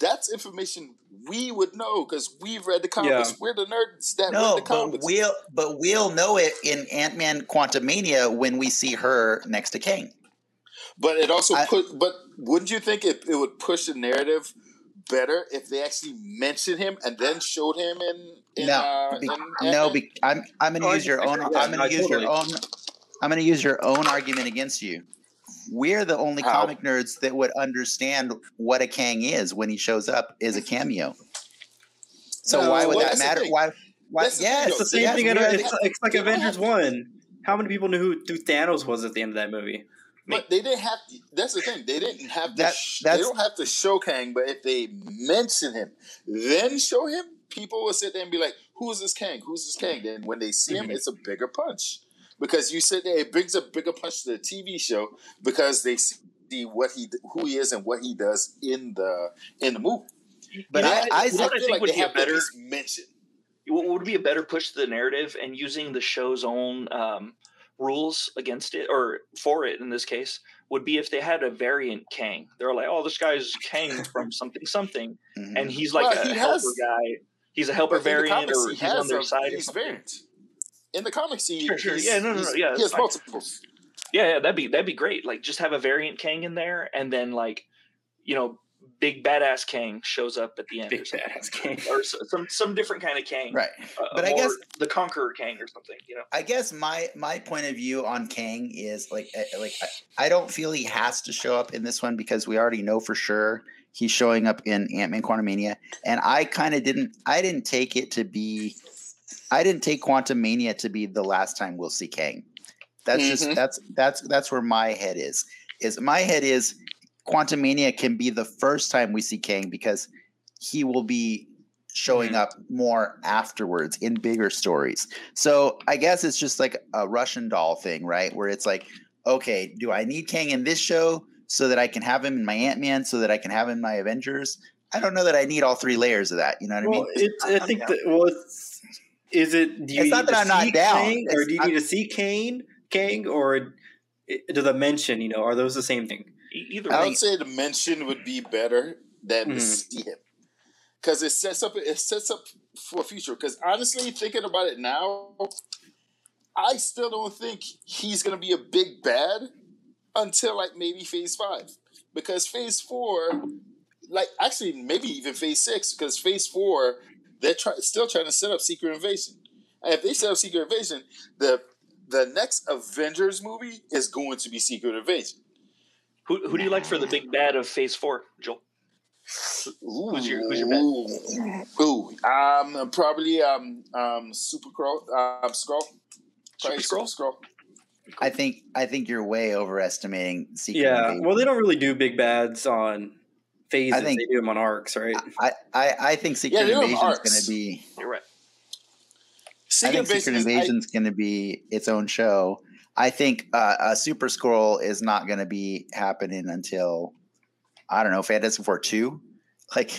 That's information we would know because we've read the comics. Yeah. We're the nerds that No, read the comics. but we'll but we'll know it in Ant Man Quantumania when we see her next to Kang. But it also I- put. But wouldn't you think it, it would push the narrative better if they actually mentioned him and then showed him in? in no, uh, be- in no, be, I'm I'm going Oh, to I use your think- own. yeah, I'm going to use totally. your own. I'm going to use your own argument against you. We're the only How? comic nerds that would understand what a Kang is when he shows up is a cameo. So No, why would well, that matter? Why? Why? That's yes. It's the same yes, thing. we in- are the- It's, it's like Avengers have One. How many people knew who, who Thanos was at the end of that movie? But they didn't have. To, that's the thing. They didn't have to. That- sh- they don't have to show Kang. But if they mention him, then show him, people will sit there and be like, "Who's this Kang? Who's this Kang?" Then when they see him, Mhm. it's a bigger punch because you sit there. It brings a bigger punch to the TV show because they see what he, who he is, and what he does in the in the movie. But You know I- I know think I would they be a have better mention. what would be a better push to the narrative and using the show's own um, rules against it or for it in this case would be if they had a variant Kang. They're like, oh, this guy's Kang from something something, Mhm. and he's like Well, a he helper has- guy. He's a helper But in the variant, comics, or he he's on their side. He's variant. In the comics, he, Sure, sure. he's- Yeah, no, no, no, yeah, he that's has fine. multiples. Yeah, yeah, that'd be that'd be great. Like, just have a variant Kang in there, and then like, you know, big badass Kang shows up at the end, Big something. badass Kang. or some some different kind of Kang, right. Uh, But I guess- the Conqueror Kang or something. You know, I guess my my point of view on Kang is like eh, like I, I don't feel he has to show up in this one because we already know for sure he's showing up in Ant Man Quantumania, and I kind of didn't I didn't take it to be I didn't take Quantum Mania to be the last time we'll see Kang. That's just Mhm. that's that's that's where my head is. Is my head is Quantum Mania can be the first time we see Kang because he will be showing Mhm. up more afterwards in bigger stories. So I guess it's just like a Russian doll thing, right? Where it's like, okay, do I need Kang in this show so that I can have him in my Ant Man, so that I can have him in my Avengers? I don't know that I need all three layers of that. You know what Well, I mean? it's, I think that well, is it? Do you It's not need that to I'm not see down. Kang, or do you I'm- need to see Kane, Kang, or i- do the mention? You know, are those the same thing? Either I I way, would say the mention would be better than to Mhm. see him because it sets up it sets up for future. Because honestly, thinking about it now, I still don't think he's gonna be a big bad until like maybe Phase Five, because Phase Four, like actually maybe even Phase Six, because Phase Four they're try- still trying to set up Secret Invasion. And if they set up Secret Invasion, the the next Avengers movie is going to be Secret Invasion. who who do you like for the big bad of Phase Four, Joel? Who's your- who's your bet? Ooh, Ooh, um, probably um, um, Super Skrull, um, Skrull, Super Skrull? Skrull. I think I think you're way overestimating Secret Yeah. Invasion. Well, they don't really do big bads on phases. think- they do them on arcs, right? I, I, I think Secret Yeah, they don't have Invasion is going to be. You're right. I Secret think Secret Invasion is- Invasion is going to be its own show. I think uh, a Super Skrull is not going to be happening until I don't know Fantastic Four two. Like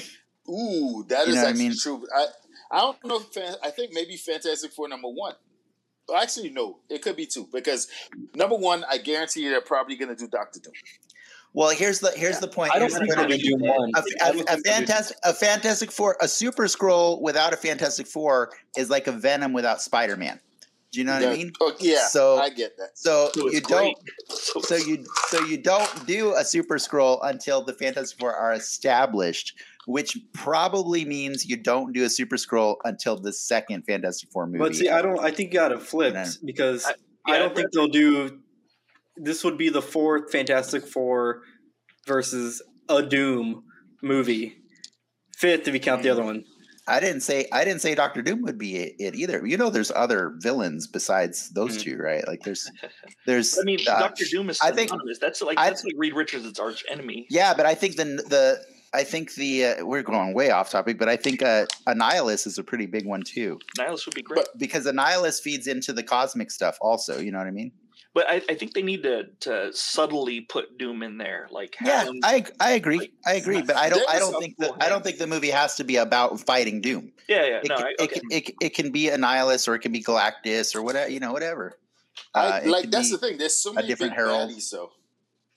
Ooh, that You is know what I actually mean? true. I I don't know. If, fan- I think maybe Fantastic Four number one. Well, Actually, no, it could be two because number one, I guarantee you they're probably going to do Doctor Doom. Well, here's the here's the point. I don't think they're point going to do one. a, I a, don't a think they're gonna do- fantastic a Fantastic Four a Super Skrull without a Fantastic Four is like a Venom without Spider Man. Do you know what I mean? Oh, yeah, So- I get that. So, So you great. don't So, so you so you don't do a Super Skrull until the Fantastic Four are established, which probably means you don't do a Super Skrull until the second Fantastic Four movie. But see, I don't. I think you got it flipped because I- I, don't think they'll do. This would be the fourth Fantastic Four versus a Doom movie. Fifth, if you count the other one. I didn't say I didn't say Doctor Doom would be it, it either. You know, there's other villains besides those Mhm. two, right? Like there's there's. I mean, uh, Doctor Doom is I think- that's like I- that's like Reed Richards' it's arch enemy. Yeah, but I think the the I think the uh, we're going way off topic, but I think uh, Annihilus is a pretty big one too Nihilus would be great, because Annihilus feeds into the cosmic stuff also. You know what I mean? But I, I think they need to to subtly put Doom in there. Like, Yeah, him- I I agree. I agree, but I don't I don't think the full I don't think the movie has to be about fighting Doom. yeah, yeah. It, No, can, I, it, okay. can- it, it can be Annihilus or it can be Galactus or whatever you know whatever. Uh, it like that's the thing. There's so many different big Herald. baddies, though.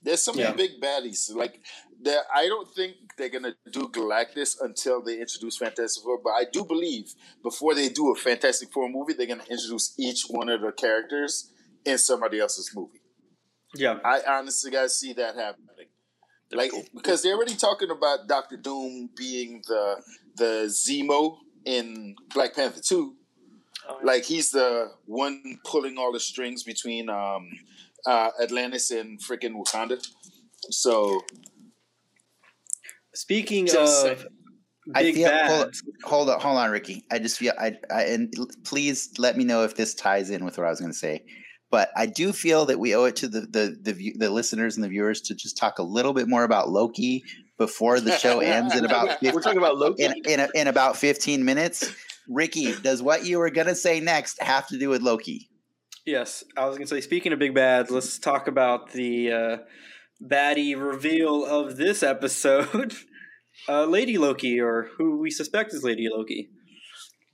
There's so many Yeah. big baddies. Like there, I don't think they're gonna do Galactus until they introduce Fantastic Four. But I do believe before they do a Fantastic Four movie, they're gonna introduce each one of the characters in somebody else's movie. Yeah. I honestly gotta see that happening. Like because they're already talking about Doctor Doom being the the Zemo in Black Panther two. Oh, yeah. Like he's the one pulling all the strings between um, uh, Atlantis and freaking Wakanda. So Speaking Just of saying. I big feel- bads, Hold on, hold on, Ricky. I just feel I, I and please let me know if this ties in with what I was going to say. But I do feel that we owe it to the the the, view, the listeners and the viewers to just talk a little bit more about Loki before the show ends in about We're talking about Loki. in in, in about 15 minutes. Ricky, does what you were gonna say next have to do with Loki? Yes, I was gonna say. Speaking of big bads, let's talk about the uh, baddie reveal of this episode. Uh, Lady Loki, or who we suspect is Lady Loki.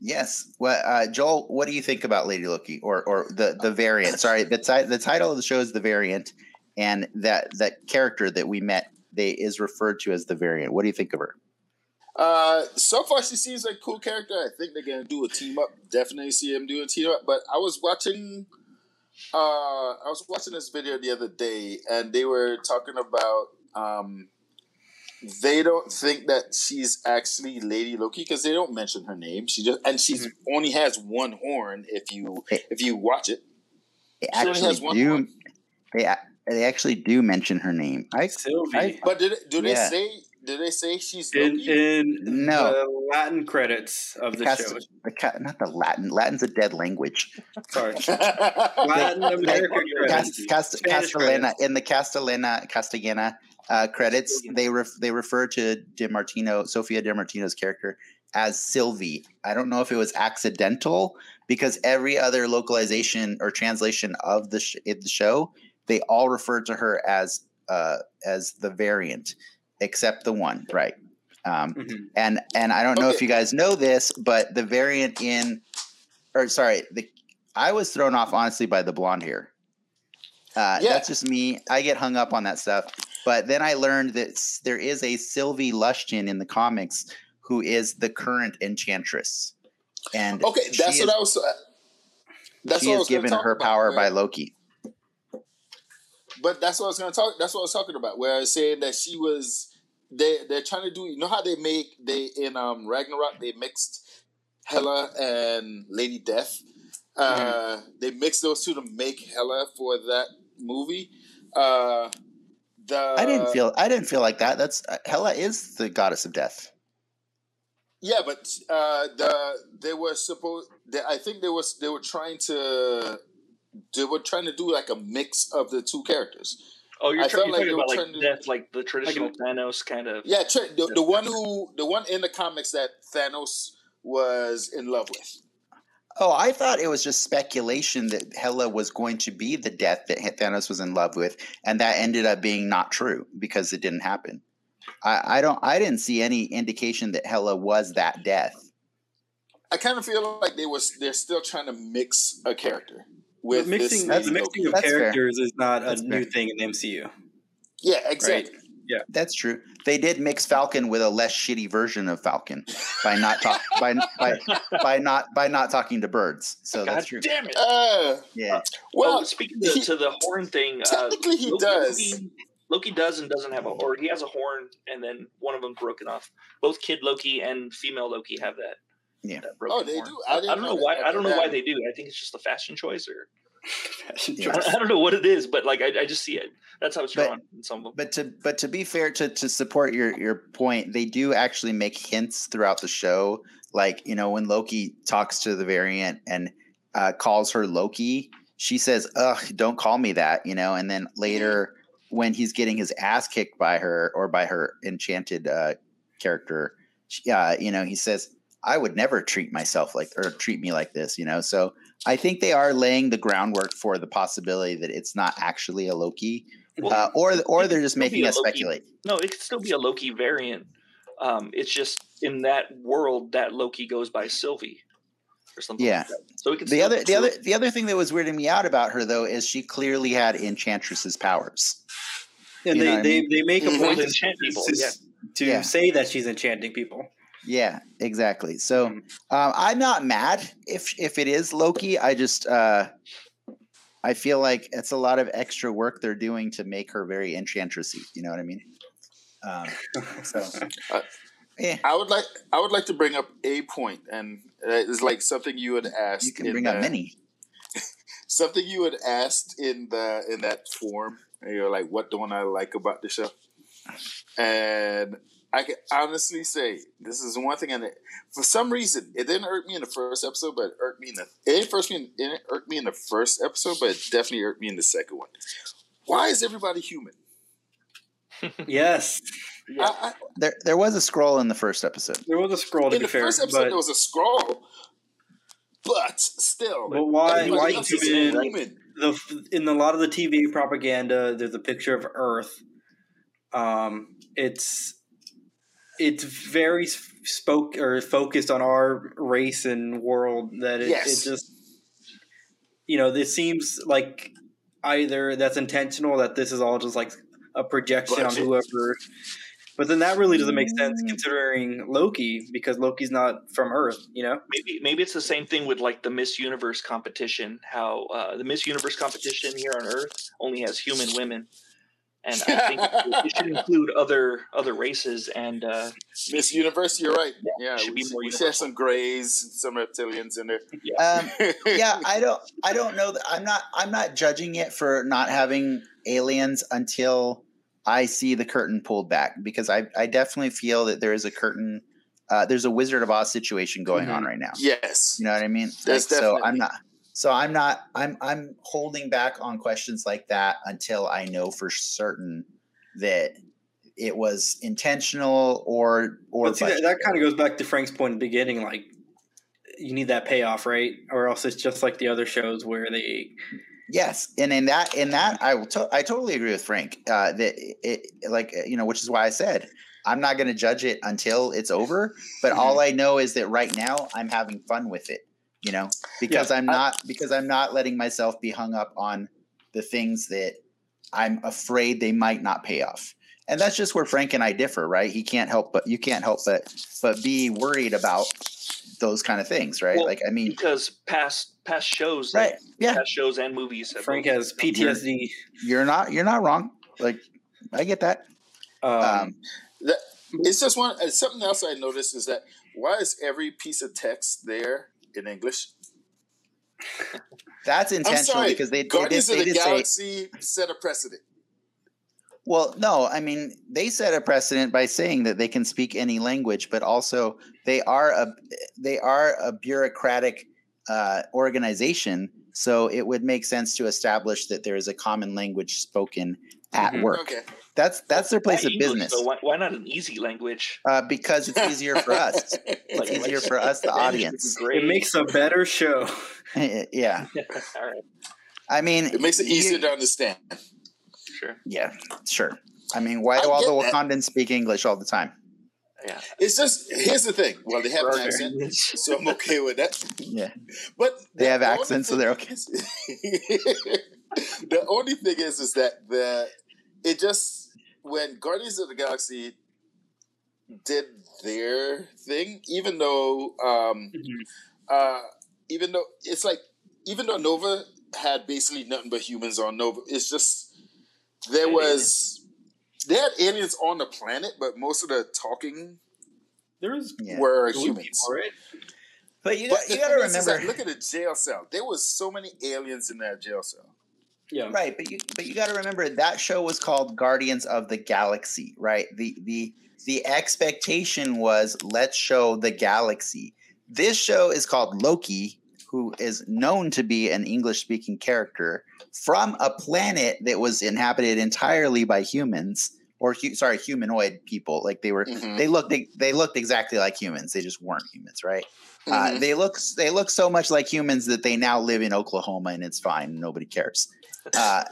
Yes. Well, uh, Joel, what do you think about Lady Loki or or the the variant? Sorry, the ti- the title of the show is the variant, and that that character that we met they is referred to as the variant. What do you think of her? Uh, so far she seems like a cool character. I think they're gonna do a team up. Definitely see him doing a team up. But I was watching, uh, I was watching this video the other day, and they were talking about um, they don't think that she's actually Lady Loki because they don't mention her name. She just and she's mm-hmm. only has one horn. If you if you watch it, They She actually has one do. horn. They they actually do mention her name. I Sylvie. I- But did do they Yeah. say? Do they say she's in, Loki? in No. the Latin credits of the Cast- show. the not the Latin. Latin's a dead language. Sorry, Latin American Cast, credits. Cast, Castellana in the Castellana Castellana uh, credits, they ref, they refer to DiMartino, Sophia Di Martino's character as Sylvie. I don't know if it was accidental because every other localization or translation of the sh- in the show, they all refer to her as uh, as the variant, except the one, right? Um, Mhm. and and I don't know if you guys know this, but the variant in, or sorry, the I was thrown off honestly by the blonde hair. Uh, Yeah. That's just me. I get hung up on that stuff. But then I learned that there is a Sylvie Lushton in the comics who is the current Enchantress, and Okay, that's is, what I was. uh, That's she what I was gonna given her power where- by Loki. But that's what I was going to talk. That's what I was talking about. Where I was saying that she was. They they're trying to do. You know how they make they in um Ragnarok they mixed Hela and Lady Death. Uh, They mixed those two to make Hela for that movie. Uh, the I didn't feel I didn't feel like that. That's uh, Hela is the goddess of death. Yeah, but uh, the they were supposed. They, I think they was they were trying to. They were trying to do like a mix of the two characters. Oh, you're, I try- felt you're like talking about like trying to- death, like the traditional Thanos kind of. Yeah, tra- the, the one who the one in the comics that Thanos was in love with. Oh, I thought it was just speculation that Hela was going to be the death that Thanos was in love with, and that ended up being not true because it didn't happen. I, I don't. I didn't see any indication that Hela was that death. I kind of feel like they was they're still trying to mix a character with the mixing, this. the mixing of That's fair. characters is not a That's new thing in the MCU. Yeah, exactly. Yeah, that's true. They did mix Falcon with a less shitty version of Falcon by not talk by, by by not by not talking to birds. So God that's true. damn it! Uh, Yeah. well, oh, speaking to, he- to the horn thing, uh, technically he Loki, does. Loki, Loki does and doesn't have a horn he has a horn, and then one of them's broken off. Both Kid Loki and female Loki have that. Yeah. that broken Oh, they horn. do? I I, don't know know why. I don't know why they do. I think it's just a fashion choice, or Fashion Yeah. choice. I don't know what it is, but like I, I just see it. That's how it's But- drawn in some of them. But to but to be fair to to support your your point, they do actually make hints throughout the show. Like you know when Loki talks to the variant and uh, calls her Loki, she says, "Ugh, don't call me that," you know. And then later when he's getting his ass kicked by her or by her enchanted uh, character, she- uh, you know, he says, "I would never treat myself like or treat me like this," you know. So I think they are laying the groundwork for the possibility that it's not actually a Loki Well, uh, or or they're just making us Loki- speculate. No, it could still be a Loki variant. Um, it's just in that world that Loki goes by Sylvie or something. Yeah. Like that. So it could The other the other the other thing that was weirding me out about her though is she clearly had Enchantress's powers. And You know they, I they, mean? they make a Mhm. point To to, enchant people, to, yeah. to Yeah. say that she's enchanting people. Yeah, exactly. So Mhm. um, I'm not mad if if it is Loki. I just uh, I feel like it's a lot of extra work they're doing to make her very enchantressy. You know what I mean? Um, so yeah, I would like I would like to bring up a point, and uh, it's like something you had asked. you can in bring up many. something you had asked in the in that form. And you're like, "What don't I like about the show?" And I can honestly say this is one thing, and for some reason, it didn't hurt me in the first episode, but it irked me in the it first me it didn't irk me in the first episode, but it definitely irked me in the second one. Why is everybody human? yes, I, I, There, there was a Skrull in the first episode. there was a Skrull to in be the fair, first episode, but, there was a Skrull, but still, but why? Why else is even human? the in a lot of the TV propaganda? There's a picture of Earth. Um, it's it's very spoke or focused on our race and world that it, Yes. it just you know this seems like either that's intentional that this is all just like a projection Budget. on whoever but then that really doesn't make sense Mm. considering loki because loki's not from earth you know maybe maybe it's the same thing with like the Miss Universe competition. How uh, the Miss Universe competition here on Earth only has human women, and I think it should include other other races. And uh, Miss Universe, you're right. Yeah, should we, be more we should have some grays, some reptilians in there. Um, yeah, I don't, I don't know that I'm not, I'm not judging it for not having aliens until I see the curtain pulled back because I, I definitely feel that there is a curtain, uh, there's a Wizard of Oz situation going on Mhm. right now. yes. You know what I mean? There's Like, so I'm not. So I'm not. I'm. I'm holding back on questions like that until I know for certain that it was intentional or or. but see, that, that kind of goes back to frank's point in the beginning like you need that payoff right or else it's just like the other shows where they Yes, and in that, in that, I will. To- I totally agree with Frank. Uh, that it, like, you know, which is why I said I'm not going to judge it until it's over. But all I know is that right now I'm having fun with it. You know, because I'm not because I'm not letting myself be hung up on the things that I'm afraid they might not pay off. And that's just where Frank and I differ, right? He can't help but you can't help but but be worried about those kind of things, right? Well, like, I mean, because past past shows, right? Yeah, past shows and movies, have frank has ptsd you're not you're not wrong. Like, I get that. um, Um, That, it's just one. Something else I noticed is that why is every piece of text there in English? That's intentional sorry, because they, they did, Guardians they of the did say, Galaxy set a precedent. well, no, I mean, they set a precedent by saying that they can speak any language, but also they are a they are a bureaucratic uh, organization, so it would make sense to establish that there is a common language spoken at Mhm. work. Okay, That's that's their place Why of English, business though? Why, why not an easy language? uh, because it's easier for us. It's Like- easier like for us, the Spanish would be audience. it makes a better show yeah, All right, I mean, it makes it you- easier to understand. sure. Yeah, sure. I mean, why do all the get that. Wakandans speak English all the time? Yeah. It's just here's the thing. Well, they have an accent, so I'm okay with that. Yeah. But They the have accents, so they're okay. the only thing is, is that the it just when Guardians of the Galaxy did their thing, even though um, uh, even though it's like even though Nova had basically nothing but humans on Nova, it's just there was they had aliens on the planet, but most of the talking there's Yeah. were blue humans. people, right? But you, But got, you gotta thing is, is remember, look at the jail cell. There was so many aliens in that jail cell. Yeah right? But you, but you got to remember that show was called Guardians of the Galaxy, right? The the the expectation was let's show the galaxy. This show is called Loki, who is known to be an English speaking character from a planet that was inhabited entirely by humans or hu- sorry humanoid people like they were Mhm. they looked they they looked exactly like humans they just weren't humans right uh, Mhm. they look they look so much like humans that they now live in Oklahoma and it's fine nobody cares uh,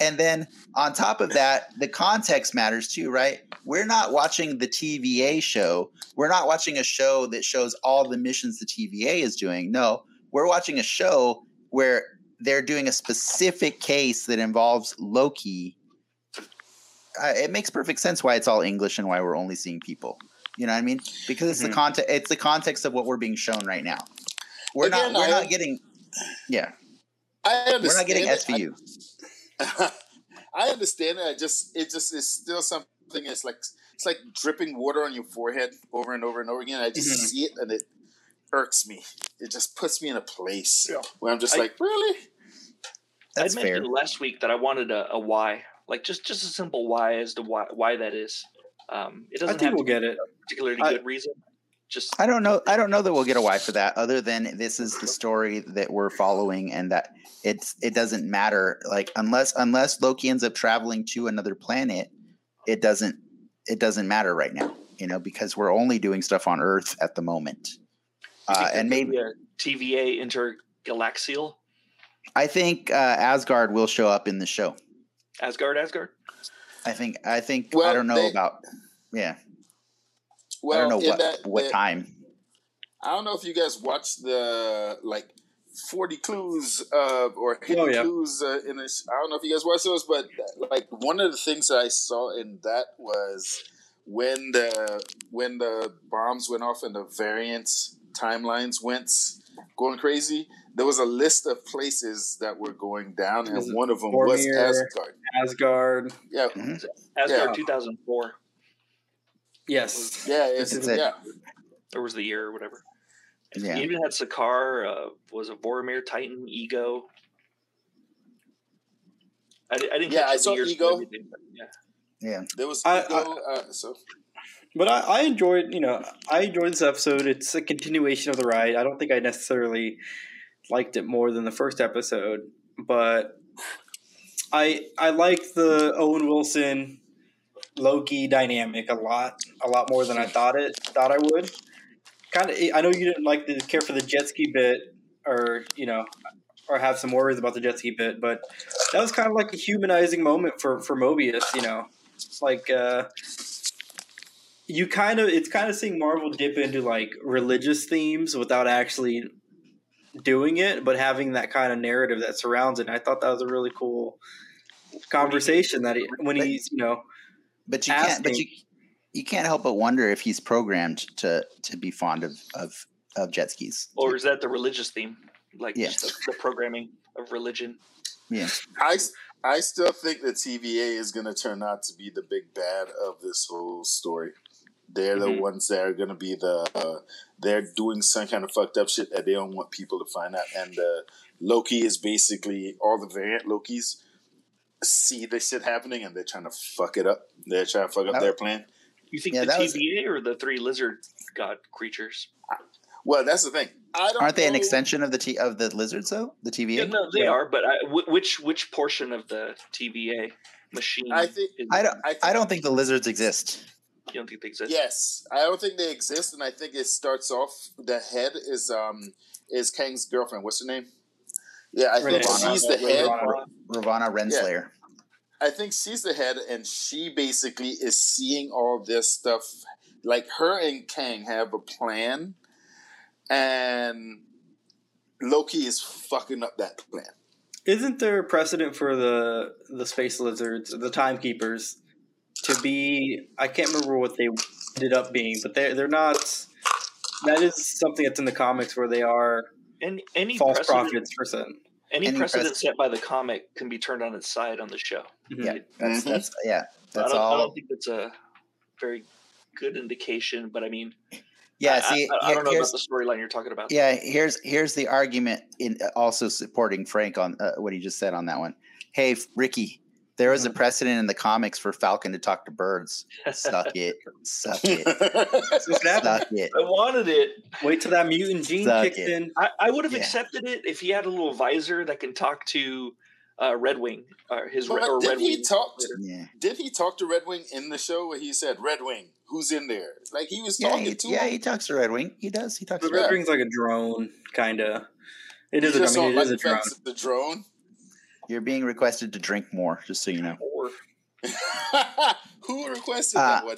and then on top of that the context matters too right we're not watching the TVA show we're not watching a show that shows all the missions the TVA is doing no we're watching a show where they're doing a specific case that involves Loki uh, it makes perfect sense why it's all English and why we're only seeing people. You know what I mean? Because it's Mhm. the context. It's the context of what we're being shown right now. We're Again, not. We're I- not getting. Yeah, I understand. we're not getting it. SVU. I, I understand it. I just it just is still something. It's like it's like dripping water on your forehead over and over and over again. I just Mhm. see it and it irks me. It just puts me in a place Yeah. where I'm just I- like, really? That's I fair. mentioned last week that I wanted a, a why, like just just a simple why as to why why that is. Um, it doesn't think have we'll to get it. a particularly I- good reason. Just I don't know. I don't know that we'll get a why for that. Other than this is the story that we're following, and that it's it doesn't matter. Like unless unless Loki ends up traveling to another planet, it doesn't it doesn't matter right now. You know, because we're only doing stuff on Earth at the moment. Uh, and maybe a TVA intergalaxial I think uh, Asgard will show up in the show. Asgard, Asgard. I think I think I don't know they- about yeah. Well, I don't know what that- what that- time. I don't know if you guys watched the like forty clues uh, or hidden Oh, yeah. clues uh, in this. I don't know if you guys watched those, but like one of the things that I saw in that was when the when the bombs went off and the variants timelines went going crazy. There was a list of places that were going down, and one of them was Asgard. Asgard. Yeah, Asgard Yeah. 2004. Yes. yeah, it's, This is it. yeah. Or was the year or whatever. Yeah. You even had Sakaar, uh, was a Boromir, Titan, Ego. I, I didn't Yeah, catch I saw years Ego. yeah. Yeah. There was I- ego. uh, so But I, I enjoyed, you know, I enjoyed this episode. It's a continuation of the ride. I don't think I necessarily liked it more than the first episode, but I I like the Owen Wilson Loki dynamic a lot, a lot more than I thought it thought I would. Kind of, I know you didn't like the care for the jet ski bit, or you know, or have some worries about the jet ski bit, but that was kind of like a humanizing moment for for Mobius. You know, like. uh you kind of it's kind of seeing Marvel dip into like religious themes without actually doing it, but having that kind of narrative that surrounds it. And I thought that was a really cool conversation that he, when he's you know But you can't. But you you can't help but wonder if he's programmed to to be fond of of of jet skis. Or is that the religious theme? Like Yeah. the, the programming of religion? yeah. I, I still think the TVA is going to turn out to be the big bad of this whole story. They're Mhm. the ones that are going to be the. Uh, they're doing some kind of fucked up shit that they don't want people to find out. And uh, Loki is basically all the variant Lokis see this shit happening and they're trying to fuck it up. They're trying to fuck up their plan. You think Yeah, the that was- TVA or the three lizard god creatures? Well, that's the thing. I don't Aren't they an extension of the T of the lizards though? The TVA. Yeah, no, they Yeah. are. But I, which which portion of the TVA machine? I think- is, I don't. I think- I don't think the lizards exist. you don't think they exist. Yes, I don't think they exist, and I think it starts off. The head is um is Kang's girlfriend. What's her name? Yeah, I think Renee. she's the head. Ravonna Renslayer. I think she's the head, and she basically is seeing all this stuff. Like her and Kang have a plan, and Loki is fucking up that plan. isn't there precedent for the the space lizards, the timekeepers, to be I can't remember what they ended up being, but they're they're not. That is something that's in the comics where they are Any any false precedent, prophets for certain. any, Any precedent precedent. set by the comic can be turned on its side on the show. Yeah, It- that's Mhm. that's yeah. I That's don't, I don't think that's a very good indication. But I mean, Yeah. I, See, I, I here- don't know here's about the storyline you're talking about. yeah. Here's here's the argument in uh, also supporting Frank on uh, what he just said on that one. Hey, Ricky, there was a precedent in the comics for Falcon to talk to birds. Suck it, suck it, suck it. I wanted it. Wait till that mutant gene Suck kicks it. in. I, I would have Yeah. accepted it if he had a little visor that can talk to uh, Red Wing or his But or did Red he Wing. talk to- Yeah, Did he talk to Red Wing in the show where he said, "Red Wing, who's in there?" Like he was yeah, talking he, to yeah. him. He talks to Red Wing. He does. He talks The to Red Yeah. Ring's like a drone, kind of. It is, a, I mean, it is a like the drone. it's the drone. You're being requested to drink more, just so you know. Who requested Uh, that one?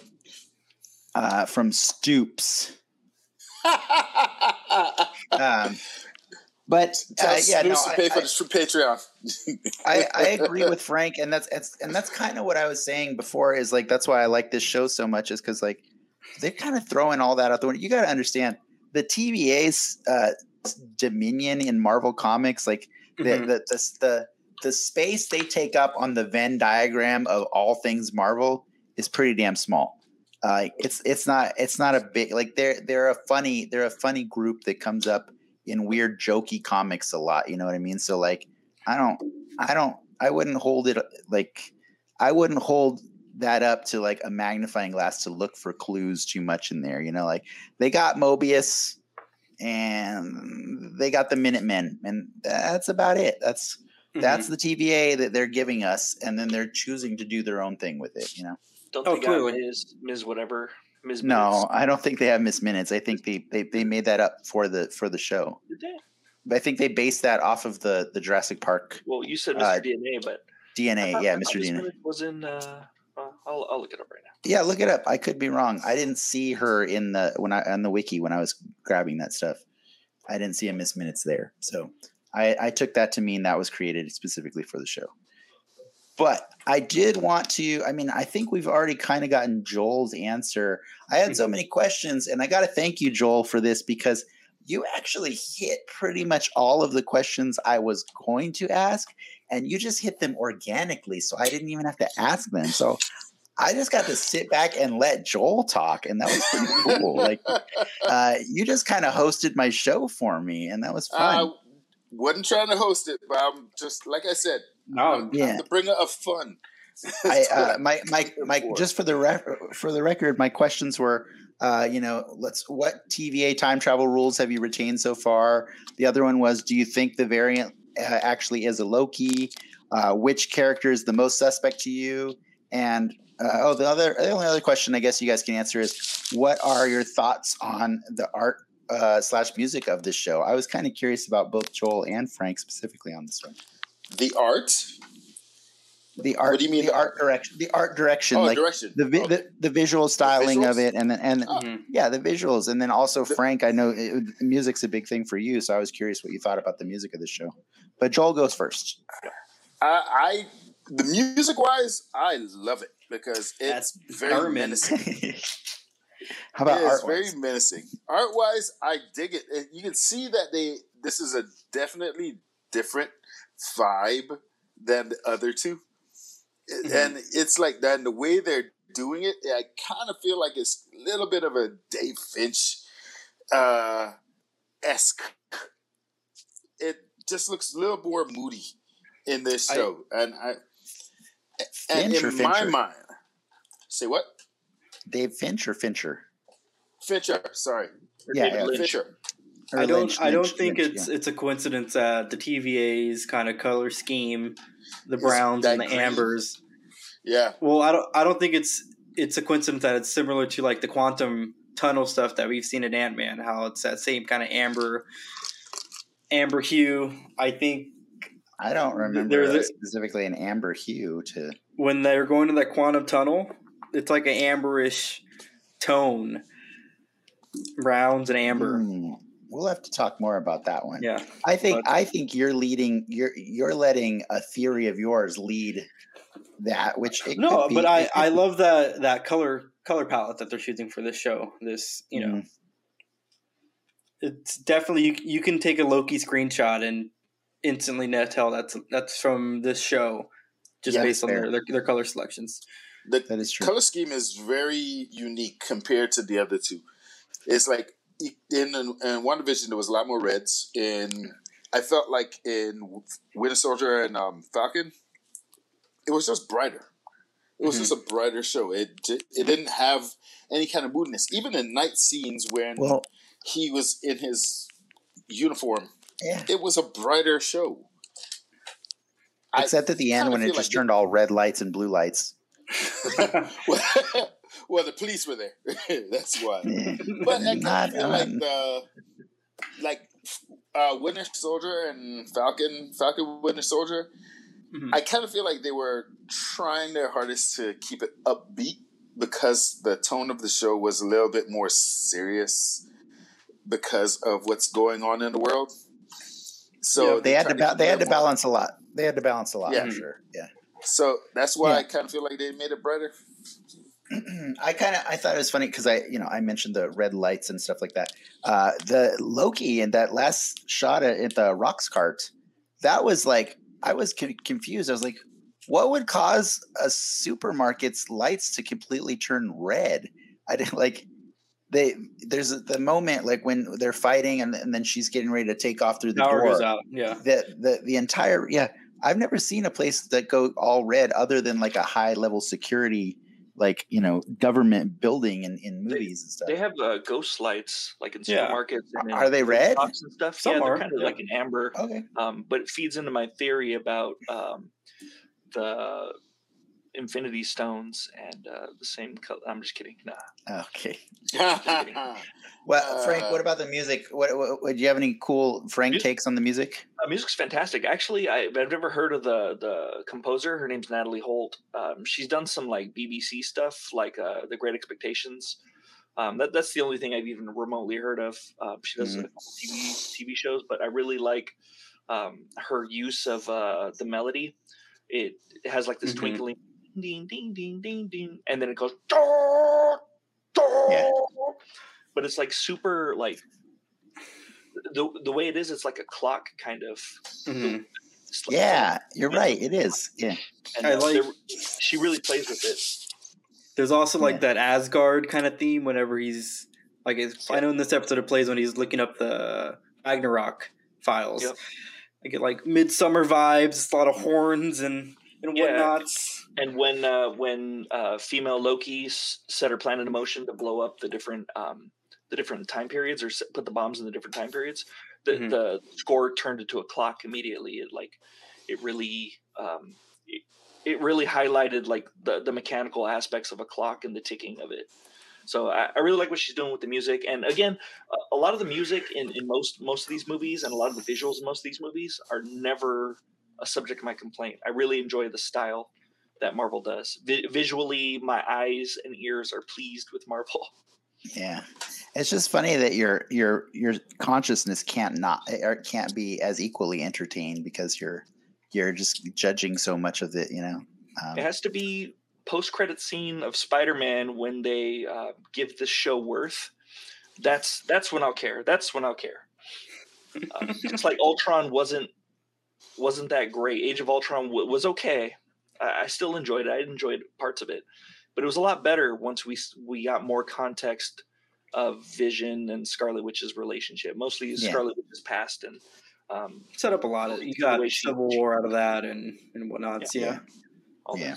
Uh, from Stoops. Um, but uh, yeah, no, I, pay for I- the Patreon. I, I agree with Frank, and that's it's, and that's kind of what I was saying before. Is like that's why I like this show so much, is because like they're kind of throwing all that out the window. You got to understand the TVA's uh, dominion in Marvel Comics, like the, Mhm. the the the the space they take up on the Venn diagram of all things Marvel is pretty damn small. Uh, it's it's not it's not a big like they're they're a funny they're a funny group that comes up in weird jokey comics a lot. You know what I mean? So like I don't I don't I wouldn't hold it like I wouldn't hold that up to like a magnifying glass to look for clues too much in there. You know, like they got Mobius and they got the Minutemen, and that's about it. That's that's Mm-hmm. the TVA that they're giving us, and then they're choosing to do their own thing with it. You know. Don't Oh, they got clearly. Ms. Ms. Whatever. Ms. No, I don't think they have Miss Minutes. I think they, they they made that up for the for the show. Did they? I think they based that off of the the Jurassic Park Well, you said Mr. Uh, DNA, but DNA. thought- Yeah, Mr. DNA. Minutes was in. Uh, well, I'll, I'll look it up right now. Yeah, look it up. I could be wrong. I didn't see her in the when I on the wiki when I was grabbing that stuff. I didn't see a Miss Minutes there, so I, I took that to mean that was created specifically for the show. But I did want to. I mean, I think we've already kind of gotten Joel's answer. I had so many questions, and I got to thank you, Joel, for this because you actually hit pretty much all of the questions I was going to ask, and you just hit them organically. So I didn't even have to ask them. So I just got to sit back and let Joel talk, and that was pretty cool. like uh, you just kind of hosted my show for me, and that was fun. I wasn't trying to host it, but I'm just like I said, No, I'm, Yeah. I'm the bringer of fun. I, uh, my my my just for the for the record, my questions were, uh, you know, let's what TVA time travel rules have you retained so far? The other one was, do you think the variant uh, actually is a Loki? Uh, which character is the most suspect to you? And uh, oh, the other the only other question I guess you guys can answer is, what are your thoughts on the art uh, slash music of this show? I was kind of curious about both Joel and Frank specifically on this one. the art. The art, do you mean the the art direction, the art direction, Oh, like direction. the, vi- Oh, the the visual styling of it, and then and Oh. Yeah, the visuals, and then also The- Frank. I know it, music's a big thing for you, so I was curious what you thought about the music of the show. But Joel goes first. I, I the music wise, I love it because it's That's very menacing. How about art? very menacing. Art wise, I dig it. You can see that they this is a definitely different vibe than the other two, It- Mhm. and it's like that. And the way they're doing it, I kind of feel like it's a little bit of a Dave Finch uh, esque. It just looks a little more moody in this I- show, and I and in my Fincher? mind, say what Dave Finch or Fincher? Fincher? Sorry, Yeah, David yeah. Lynch. Fincher. Or I don't. Lynch, I don't Lynch, think Lynch, it's yeah. it's a coincidence that the TVA's kind of color scheme, the browns and the green. ambers. Yeah, Well, I don't. I don't think it's it's a coincidence that it's similar to like the quantum tunnel stuff that we've seen in Ant Man. How it's that same kind of amber, amber hue. I think I don't remember There's a- specifically an amber hue to. when they're going to that quantum tunnel, it's like an amberish tone, browns and amber. Hmm, we'll have to talk more about that one. Yeah, I think But- I think you're leading. You're you're letting a theory of yours lead that, which it no, could be- but I I love that that color color palette that they're choosing for this show. This you know, Mhm. it's definitely you. You can take a Loki screenshot and instantly tell that's that's from this show, just based on fair. their, their their color selections. The that is true. color scheme is very unique compared to the other two. It's like in in WandaVision there was a lot more reds. In I felt like in Winter Soldier and um, Falcon, it was just brighter. It was Mhm. just a brighter show. It it didn't have any kind of moodiness. Even in night scenes when Well, he was in his uniform, yeah. it was a brighter show. I- Except at the end when it just like turned all red lights and blue lights. Well, well, the police were there. That's why. But I kind of feel like on. the like uh, Winter Soldier and Falcon, Falcon Winter Soldier. Mhm. I kind of feel like they were trying their hardest to keep it upbeat because the tone of the show was a little bit more serious because of what's going on in the world. So Yeah, they had to tried ba- keep they had to more- balance a lot. They had to balance a lot Yeah. for sure. Yeah. So that's why Yeah. I kind of feel like they made it brighter. I kind of I thought it was funny because I you know I mentioned the red lights and stuff like that. Uh, the Loki and that last shot at, at the Roxxcart, that was like I was con- confused. I was like, what would cause a supermarket's lights to completely turn red? I didn't like they. There's the moment like when they're fighting and, and then she's getting ready to take off through the Power door. goes out. Yeah. The the the entire yeah. I've never seen a place that go all red other than like a high level security like you know government building in, in They- movies and stuff. They have uh, ghost lights like in Yeah. supermarkets. And in Are they red? shops and stuff? Some yeah, they're are, kind of yeah. like an amber. okay. Um, but it feeds into my theory about um, the Infinity Stones and uh, the same color. I'm just kidding. Nah. Okay. Well, Frank, Uh, what about the music? What, what, what do you have any cool Frank Music- takes on the music? Uh, music's fantastic. Actually, I, I've never heard of the the composer. Her name's Natalie Holt. Um, she's done some like BBC stuff, like uh, The Great Expectations. Um, that that's the only thing I've even remotely heard of. Um, she does a TV TV shows, but I really like um, her use of uh, the melody. It, it has like this Mhm. twinkling ding ding ding ding ding, and then it goes. "Dah, dah." Yeah. But it's like super like the the way it is. It's like a clock kind of. Mhm. Like- Yeah, you're right. It is. Yeah. and I uh, like- she really plays with it. There's also like Yeah. that Asgard kind of theme whenever he's like it's, I know in this episode it plays when he's looking up the Ragnarok files. Yep. I get like midsummer vibes, a lot of horns and and Yeah. whatnots. And when uh, when uh, female Loki set her plan into motion to blow up the different um, the different time periods or put the bombs in the different time periods, the Mhm. the score turned into a clock immediately. It like it really um, it, it really highlighted like the the mechanical aspects of a clock and the ticking of it. So I, I really like what she's doing with the music. And again, a, a lot of the music in, in most most of these movies and a lot of the visuals in most of these movies are never a subject of my complaint. I really enjoy the style that Marvel does. Vi- visually, my eyes and ears are pleased with Marvel. Yeah. It's just funny that your your your consciousness can't not or can't be as equally entertained because you're you're just judging so much of it, you know. Um, It has to be post credit scene of Spider Man when they uh, give this show worth. That's that's when I'll care. That's when I'll care. Uh, it's like Ultron wasn't wasn't that great. Age of Ultron w- was okay. I, still enjoyed it. I enjoyed parts of it, but it was a lot better once we we got more context of Vision and Scarlet Witch's relationship. Mostly Yeah. Scarlet Witch's past and um, Set up a lot of you got way she- Civil War out of that and and whatnots. Yeah. Yeah. all Yeah.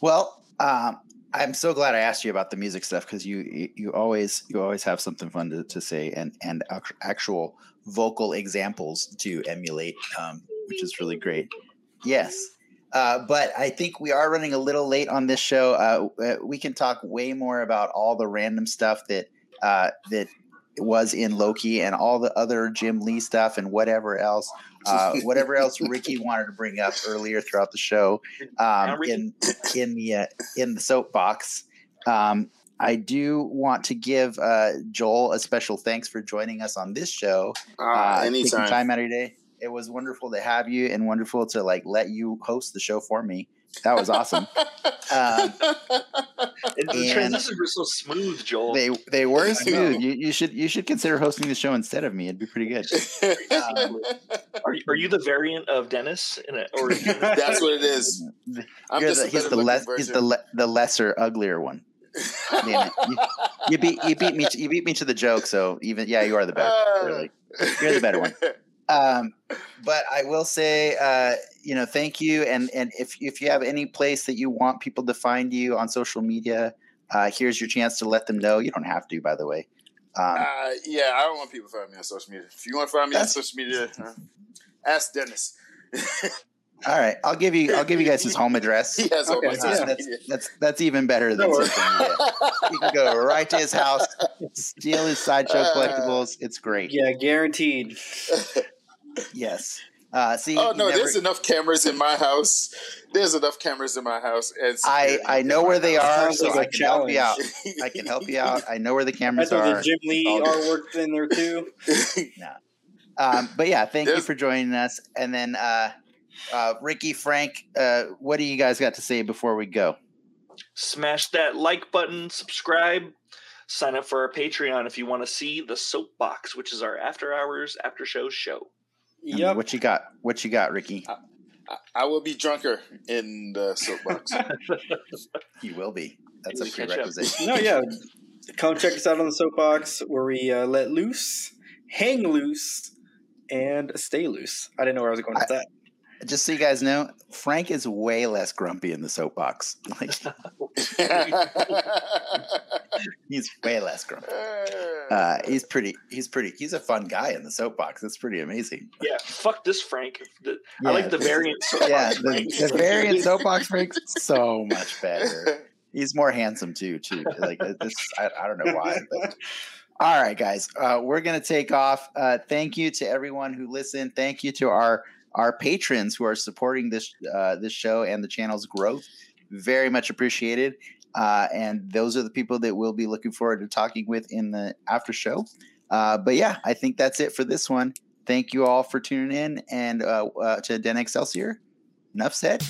Well, um, I'm so glad I asked you about the music stuff because you, you you always you always have something fun to, to say and and actual vocal examples to emulate, um, which is really great. Yes. Uh, but I think we are running a little late on this show. Uh, uh, we can talk way more about all the random stuff that uh, that was in Loki and all the other Jim Lee stuff and whatever else, uh, whatever else Ricky wanted to bring up earlier throughout the show um, in in the uh, in the soapbox. Um, I do want to give uh, Joel a special thanks for joining us on this show. Ah, uh, anytime. time out of your day. It was wonderful to have you and wonderful to like let you host the show for me. That was awesome. Um, And the transitions were so smooth, Joel. they they were smooth. You, you should you should consider hosting the show instead of me. It'd be pretty good. Um, Are you, are you the variant of Dennis? In a, or That's what it is. I'm You're just the, a he's the looking less he's the le- the lesser uglier one. Damn it. You, you beat you beat me to, you beat me to the joke. So even yeah, you are the better. Really. You're the better one. Um, but I will say, uh, you know, thank you. And and if if you have any place that you want people to find you on social media, uh, here's your chance to let them know. You don't have to, by the way. Um, Uh, yeah, I don't want people to find me on social media. If you want to find me on social media, uh, ask Dennis. all right, I'll give you I'll give you guys his home address. he has all Okay, my yeah. That's that's that's even better than That works. social media. You can go right to his house, steal his sideshow Uh, collectibles. It's great. Yeah, guaranteed. Yes. Uh, see, oh no, never- there's enough cameras in my house. There's enough cameras in my house. And I I know where they house. are, Sounds so like I a can help you out. I can help you out. I know where the cameras thought are. the Jim Lee all good. artwork in there too. Um, but yeah, thank you for joining us. And then uh, uh, Ricky, Frank, uh, what do you guys got to say before we go? Smash that like button, subscribe, sign up for our Patreon if you want to see the Soapbox, which is our after hours after show show. And Yep. What you got? What you got, Ricky? I, I will be drunker in the soapbox. You will be. That's a Easy catch up. prerequisite. No, yeah. Come check us out on the soapbox where we uh, let loose, hang loose, and stay loose. I didn't know where I was going with that. Just so you guys know, Frank is way less grumpy in the soapbox. Like he's way less grumpy. Uh, he's pretty. He's pretty. He's a fun guy in the soapbox. That's pretty amazing. Yeah, fuck this Frank. The, Yeah, I like the this- variant. soapbox Yeah, the, the variant soapbox Frank's so much better. He's more handsome too. Too like uh, this. I, I don't know why. But. All right, guys, uh, we're gonna take off. Uh, thank you to everyone who listened. Thank you to our our patrons who are supporting this uh, this show and the channel's growth. Very much appreciated. Uh, and those are the people that we'll be looking forward to talking with in the after show. Uh, but yeah, I think that's it for this one. Thank you all for tuning in and uh, uh, to Den Excelsior. Enough said.